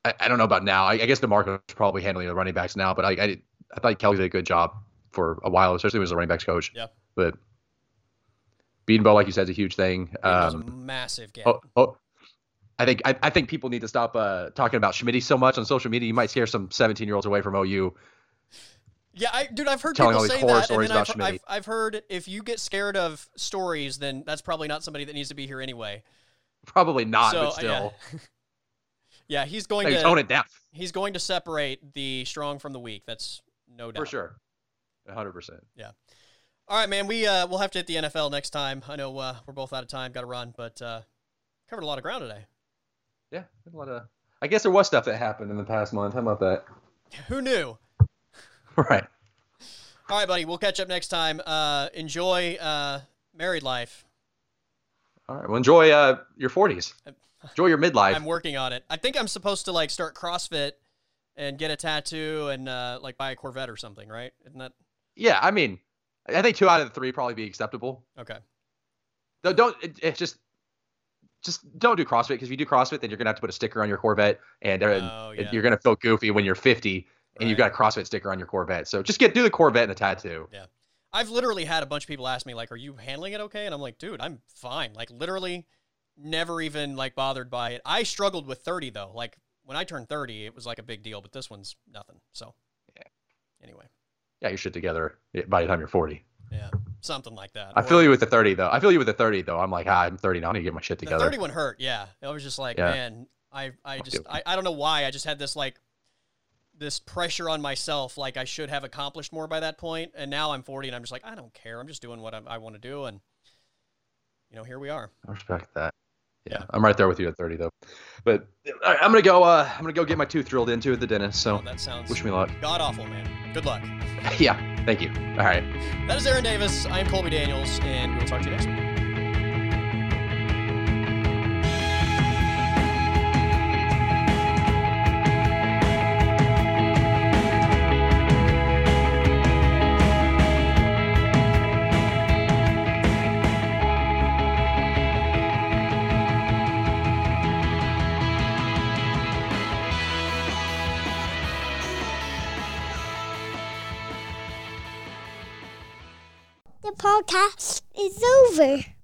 I, I don't know about now. I, I guess DeMarco's probably handling the running backs now, but I I, I thought Kelly did a good job for a while, especially when he was a running backs coach. Yeah. But Bedenbaugh, like you said, is a huge thing. Um, a massive gap. Oh, oh, I think I, I think people need to stop uh, talking about Schmidt so much on social media. You might scare some 17 year olds away from OU. Yeah, I, dude, I've heard telling people say that, and then I've, I've, I've, heard if you get scared of stories, then that's probably not somebody that needs to be here anyway. Probably not, so, but still. Yeah. yeah, he's going to tone it down. He's going to separate the strong from the weak. That's no doubt for sure, 100. percent Yeah. All right, man. We uh, we'll have to hit the NFL next time. I know uh, we're both out of time. Got to run, but uh, covered a lot of ground today yeah, a lot of. I guess there was stuff that happened in the past month. How about that? Who knew? right. All right, buddy. We'll catch up next time. Uh, enjoy uh, married life. All right. Well, enjoy uh, your 40s. Enjoy your midlife. I'm working on it. I think I'm supposed to like start CrossFit and get a tattoo and uh, like buy a Corvette or something, right? Isn't that? Yeah, I mean, I think two out of the three probably be acceptable. Okay. Don't, don't it, it's just just don't do CrossFit because if you do CrossFit, then you're gonna have to put a sticker on your Corvette, and, uh, oh, yeah. you're gonna feel goofy when you're 50 and right. you've got a CrossFit sticker on your Corvette. So just get do the Corvette and the tattoo. Yeah, I've literally had a bunch of people ask me like, "Are you handling it okay?" And I'm like, "Dude, I'm fine." Like literally, never even like bothered by it. I struggled with 30 though. Like when I turned 30, it was like a big deal, but this one's nothing. So yeah. Anyway. Yeah, your shit together by the time you're 40. Yeah something like that. I or, feel you with the 30 though. I feel you with the 30 though. I'm like, ah, I'm 30 now. I need to get my shit together. The 30 one hurt. Yeah. It was just like, yeah. man, I, I just, I, I don't know why. I just had this like, this pressure on myself. Like I should have accomplished more by that point. And now I'm 40 and I'm just like, I don't care. I'm just doing what I, I want to do. And, you know, here we are. I respect that. Yeah, I'm right there with you at 30 though. But I'm gonna go. Uh, I'm gonna go get my tooth drilled into at the dentist. So oh, that sounds. Wish me luck. God awful, man. Good luck. yeah. Thank you. All right. That is Aaron Davis. I am Colby Daniels, and we'll talk to you next week. Podcast is over.